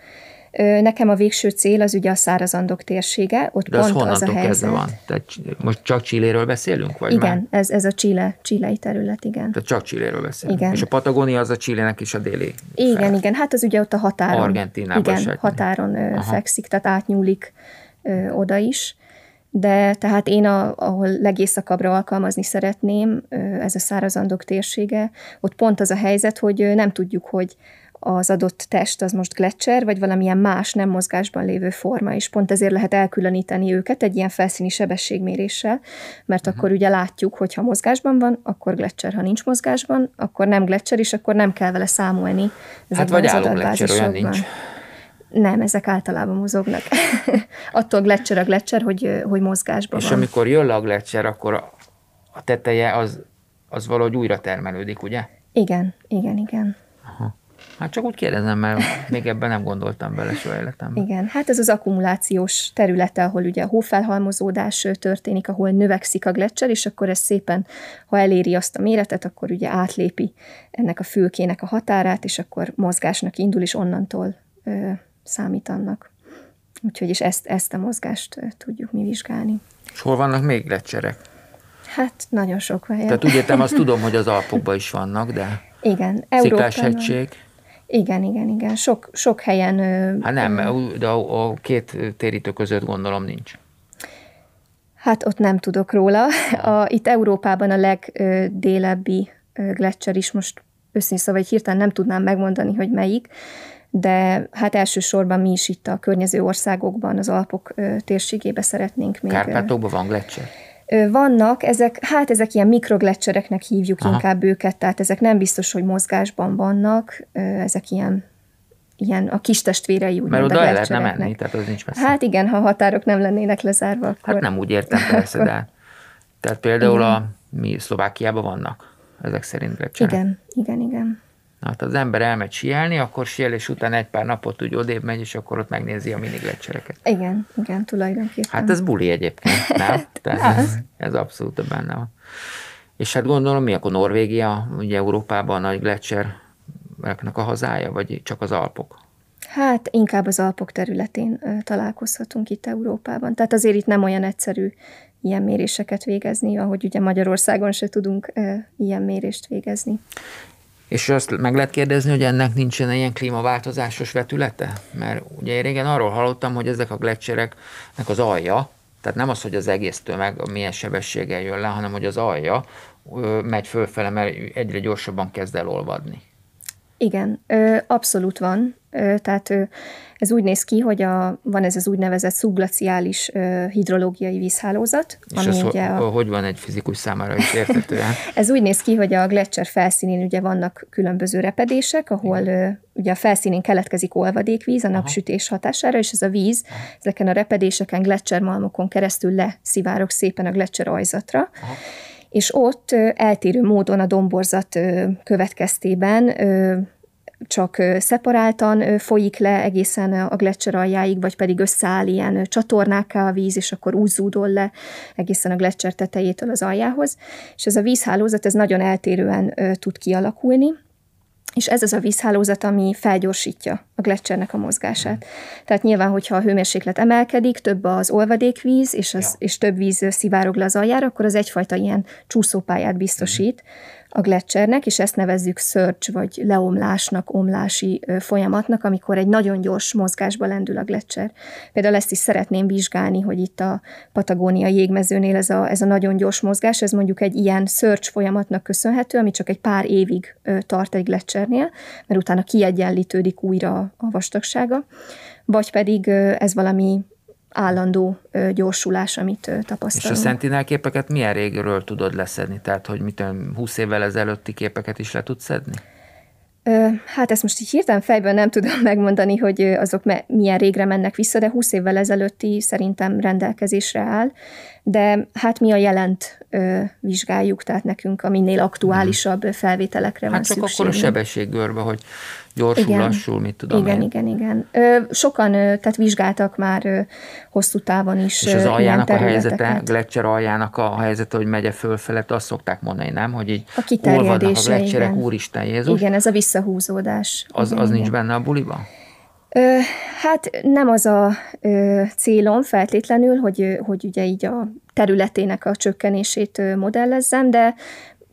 Nekem a végső cél az ugye a szárazandok térsége, ott De pont az, az a helyzet. van? Tehát most csak Csilléről beszélünk? Vagy igen, már? ez, ez a Chile, Chilei terület, igen. Tehát csak Csilléről beszélünk. Igen. És a Patagónia az a Csillének is a déli Igen, fel. igen, hát az ugye ott a határon. Argentinában Igen, határon Aha. fekszik, tehát átnyúlik ö, oda is. De tehát én, a, ahol legészakabbra alkalmazni szeretném, ez a szárazandok térsége, ott pont az a helyzet, hogy nem tudjuk, hogy az adott test az most gletszer, vagy valamilyen más nem mozgásban lévő forma, és pont ezért lehet elkülöníteni őket egy ilyen felszíni sebességméréssel, mert uh-huh. akkor ugye látjuk, hogy ha mozgásban van, akkor gletszer, ha nincs mozgásban, akkor nem gletszer, és akkor nem kell vele számolni. Hát vagy álló gletszer, olyan nincs. Nem, ezek általában mozognak. *laughs* Attól gletszer a gletszer, hogy, hogy mozgásban és van. És amikor jön a gletszer, akkor a teteje az, az valahogy újra termelődik, ugye? Igen, igen, igen. Aha. Hát csak úgy kérdezem, mert még ebben nem gondoltam bele soha életemben. Igen, hát ez az akkumulációs területe, ahol ugye a hófelhalmozódás történik, ahol növekszik a gletszer, és akkor ez szépen, ha eléri azt a méretet, akkor ugye átlépi ennek a fülkének a határát, és akkor mozgásnak indul, és onnantól ö, számít annak. Úgyhogy is ezt, ezt a mozgást ö, tudjuk mi vizsgálni. És hol vannak még gletszerek? Hát nagyon sok helyen. Tehát úgy értem, azt *laughs* tudom, hogy az Alpokban is vannak, de... Igen, Európában. hegység. Igen, igen, igen. Sok, sok helyen... Hát nem, de a, a két térítő között gondolom nincs. Hát ott nem tudok róla. A, itt Európában a legdélebbi gletszer is most őszintén szóval egy hirtelen nem tudnám megmondani, hogy melyik, de hát elsősorban mi is itt a környező országokban, az Alpok térségébe szeretnénk még... Kárpátokban van gletszer? Vannak, ezek, hát ezek ilyen mikrogletszereknek hívjuk Aha. inkább őket, tehát ezek nem biztos, hogy mozgásban vannak, ezek ilyen ilyen a kis testvérei úgy Mert oda el lehetne menni, tehát az nincs messze. Hát igen, ha a határok nem lennének lezárva, akkor... Hát nem úgy értem persze, de *laughs* tehát például igen. a mi Szlovákiában vannak ezek szerint gletszerek. Igen, igen, igen. Na, hát az ember elmegy síelni, akkor síelés után egy pár napot úgy odébb megy, és akkor ott megnézi a minigletszereket. Igen, igen, tulajdonképpen. Hát ez buli egyébként, *laughs* nem? Tehát ez, ez abszolút benne van. És hát gondolom, mi akkor Norvégia, ugye Európában a nagy gletszereknek a hazája, vagy csak az Alpok? Hát inkább az Alpok területén ö, találkozhatunk itt Európában. Tehát azért itt nem olyan egyszerű ilyen méréseket végezni, ahogy ugye Magyarországon se tudunk ö, ilyen mérést végezni. És azt meg lehet kérdezni, hogy ennek nincsen ilyen klímaváltozásos vetülete? Mert ugye én régen arról hallottam, hogy ezek a gletszereknek az alja, tehát nem az, hogy az egész tömeg milyen sebességgel jön le, hanem hogy az alja megy fölfele, mert egyre gyorsabban kezd el olvadni. Igen, abszolút van. Tehát ez úgy néz ki, hogy a, van ez az úgynevezett szubglaciális hidrológiai vízhálózat. És ami ez ugye a, hogy van egy fizikus számára is értetően? *laughs* ez úgy néz ki, hogy a gletszer felszínén ugye vannak különböző repedések, ahol Igen. ugye a felszínén keletkezik olvadékvíz a napsütés Aha. hatására, és ez a víz Aha. ezeken a repedéseken, gletszermalmokon keresztül leszivárog szépen a gletszer ajzatra. Aha és ott eltérő módon a domborzat következtében csak szeparáltan folyik le egészen a gletszer aljáig, vagy pedig összeáll ilyen csatornákká a víz, és akkor úgy le egészen a gletszer tetejétől az aljához. És ez a vízhálózat, ez nagyon eltérően tud kialakulni, és ez az a vízhálózat, ami felgyorsítja a gletszernek a mozgását. Tehát nyilván, hogyha a hőmérséklet emelkedik, több az olvadékvíz, és, az, ja. és több víz szivárog le az aljára, akkor az egyfajta ilyen csúszópályát biztosít, mm a gletszernek, és ezt nevezzük szörcs vagy leomlásnak, omlási folyamatnak, amikor egy nagyon gyors mozgásba lendül a gletszer. Például ezt is szeretném vizsgálni, hogy itt a Patagónia jégmezőnél ez a, ez a nagyon gyors mozgás, ez mondjuk egy ilyen szörcs folyamatnak köszönhető, ami csak egy pár évig tart egy gletszernél, mert utána kiegyenlítődik újra a vastagsága, vagy pedig ez valami állandó gyorsulás, amit tapasztalunk. És a Sentinel képeket milyen régről tudod leszedni? Tehát, hogy mit 20 évvel ezelőtti képeket is le tudsz szedni? Hát ezt most így hirtelen fejből nem tudom *laughs* megmondani, hogy azok milyen régre mennek vissza, de 20 évvel ezelőtti szerintem rendelkezésre áll. De hát mi a jelent ö, vizsgáljuk, tehát nekünk a minél aktuálisabb hmm. felvételekre hát van csak szükség. akkor a sebességgörbe, hogy gyorsul, igen, lassul, mit tudom Igen, én. igen, igen. Ö, sokan tehát vizsgáltak már hosszú távon is És az aljának a helyzete, Gletscher aljának a helyzete, hogy megye fölfele, azt szokták mondani, nem? Hogy így a olvadnak a Gletszerek, úristen Jézus. Igen, ez a visszahúzódás. Az, igen, az igen. nincs benne a buliban? Ö, hát nem az a ö, célom feltétlenül, hogy, hogy ugye így a területének a csökkenését modellezzem, de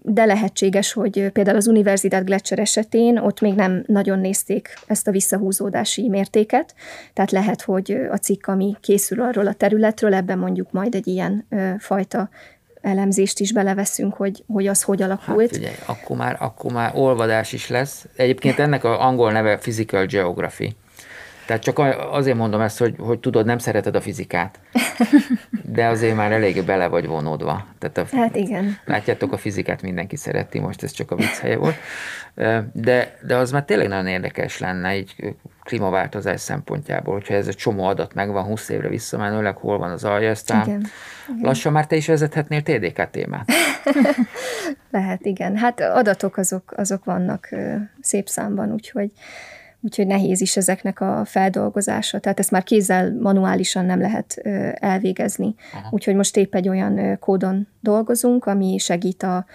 de lehetséges, hogy például az Universität Gletscher esetén ott még nem nagyon nézték ezt a visszahúzódási mértéket, tehát lehet, hogy a cikk, ami készül arról a területről, ebben mondjuk majd egy ilyen fajta elemzést is beleveszünk, hogy, hogy az hogy alakult. Hát ugye, akkor már, akkor már olvadás is lesz. Egyébként ennek a angol neve Physical Geography. Tehát csak azért mondom ezt, hogy, hogy tudod, nem szereted a fizikát, de azért már eléggé bele vagy vonódva. Tehát a, hát igen. Látjátok, a fizikát mindenki szereti, most ez csak a vicc helye volt. De, de az már tényleg nagyon érdekes lenne, így klímaváltozás szempontjából, hogyha ez a csomó adat megvan 20 évre visszamenőleg, hol van az alja, aztán igen, igen. lassan már te is vezethetnél TDK témát. *laughs* Lehet, igen. Hát adatok azok, azok vannak szép számban, úgyhogy úgyhogy nehéz is ezeknek a feldolgozása. Tehát ezt már kézzel manuálisan nem lehet elvégezni. Aha. Úgyhogy most épp egy olyan kódon dolgozunk, ami segít a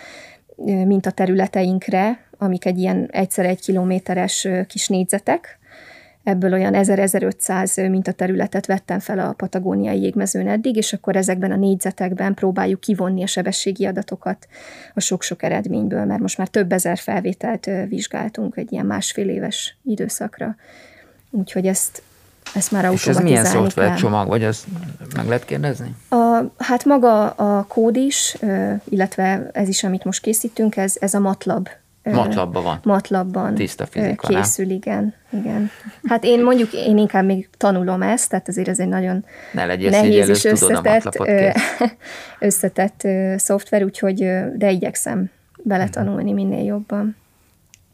mintaterületeinkre, amik egy ilyen egyszer egy kilométeres kis négyzetek, ebből olyan 1000-1500 mintaterületet vettem fel a patagóniai jégmezőn eddig, és akkor ezekben a négyzetekben próbáljuk kivonni a sebességi adatokat a sok-sok eredményből, mert most már több ezer felvételt vizsgáltunk egy ilyen másfél éves időszakra. Úgyhogy ezt, ezt már És ez milyen szoftvercsomag, vagy ezt meg lehet kérdezni? A, hát maga a kód is, illetve ez is, amit most készítünk, ez, ez a MATLAB Matlabban van. Matlabban Tiszta fizika, készül, nem? igen, igen. Hát én mondjuk, én inkább még tanulom ezt, tehát azért ez egy nagyon ne legyél nehéz és összetett, *laughs* összetett szoftver, úgyhogy de igyekszem beletanulni minél jobban.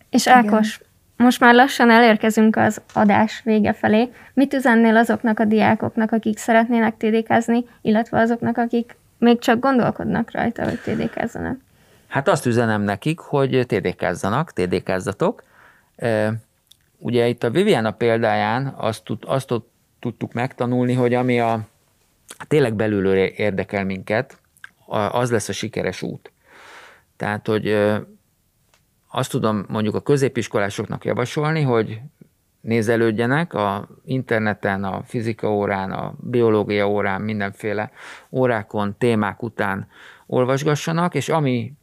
És Ákos, most már lassan elérkezünk az adás vége felé. Mit üzennél azoknak a diákoknak, akik szeretnének TDK-zni, illetve azoknak, akik még csak gondolkodnak rajta, hogy TDK-zzanak? Hát azt üzenem nekik, hogy TDK-zzanak, TDK-zzatok. Ugye itt a Viviana példáján azt, tud, azt tudtuk megtanulni, hogy ami a tényleg belülről érdekel minket, az lesz a sikeres út. Tehát, hogy azt tudom mondjuk a középiskolásoknak javasolni, hogy nézelődjenek a interneten, a fizika órán, a biológia órán, mindenféle órákon, témák után olvasgassanak, és ami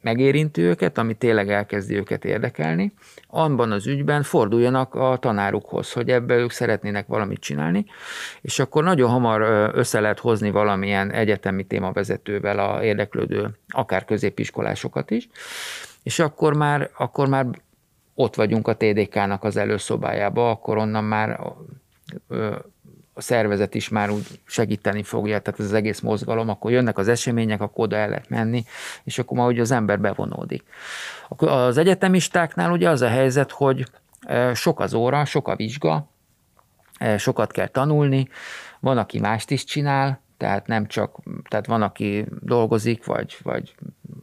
megérinti őket, ami tényleg elkezdi őket érdekelni, abban az ügyben forduljanak a tanárukhoz, hogy ebbe ők szeretnének valamit csinálni, és akkor nagyon hamar össze lehet hozni valamilyen egyetemi témavezetővel a érdeklődő, akár középiskolásokat is, és akkor már, akkor már ott vagyunk a TDK-nak az előszobájába, akkor onnan már a szervezet is már úgy segíteni fogja, tehát ez az egész mozgalom, akkor jönnek az események, akkor oda el lehet menni, és akkor már ugye az ember bevonódik. Az egyetemistáknál ugye az a helyzet, hogy sok az óra, sok a vizsga, sokat kell tanulni, van, aki mást is csinál, tehát nem csak, tehát van, aki dolgozik, vagy, vagy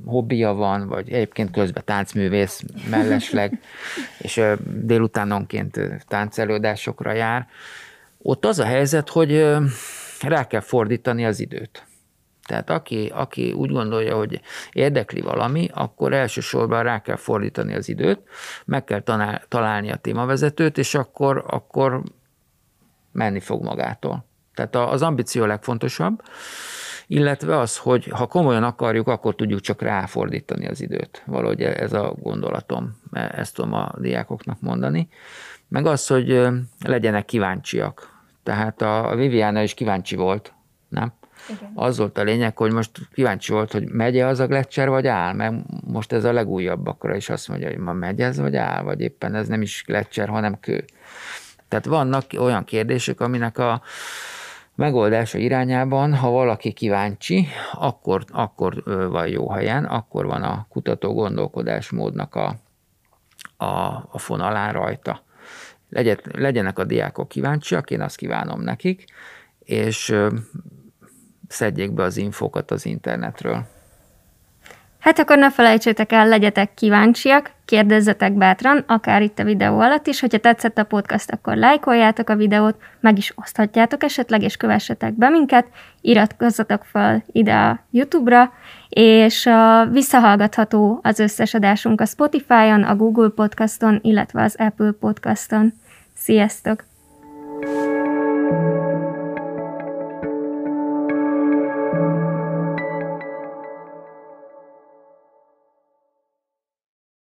hobbija van, vagy egyébként közben táncművész mellesleg, *laughs* és délutánonként táncelődásokra jár. Ott az a helyzet, hogy rá kell fordítani az időt. Tehát aki, aki úgy gondolja, hogy érdekli valami, akkor elsősorban rá kell fordítani az időt, meg kell találni a témavezetőt, és akkor, akkor menni fog magától. Tehát az ambíció a legfontosabb, illetve az, hogy ha komolyan akarjuk, akkor tudjuk csak ráfordítani az időt. Valahogy ez a gondolatom, ezt tudom a diákoknak mondani. Meg az, hogy legyenek kíváncsiak. Tehát a Viviana is kíváncsi volt, nem? Igen. Az volt a lényeg, hogy most kíváncsi volt, hogy megye az a Gletscher, vagy áll, mert most ez a legújabbakra is azt mondja, hogy ma megy ez, vagy áll, vagy éppen ez nem is Gletscher, hanem kő. Tehát vannak olyan kérdések, aminek a megoldása irányában, ha valaki kíváncsi, akkor, akkor van jó helyen, akkor van a kutató gondolkodásmódnak a, a, a fonalán rajta. Legyen, legyenek a diákok kíváncsiak, én azt kívánom nekik, és szedjék be az infókat az internetről. Hát akkor ne felejtsétek el, legyetek kíváncsiak, kérdezzetek bátran, akár itt a videó alatt is, hogyha tetszett a podcast, akkor lájkoljátok a videót, meg is oszthatjátok esetleg, és kövessetek be minket, iratkozzatok fel ide a YouTube-ra, és a visszahallgatható az összes adásunk a Spotify-on, a Google Podcaston, illetve az Apple Podcaston. Sziasztok! thank you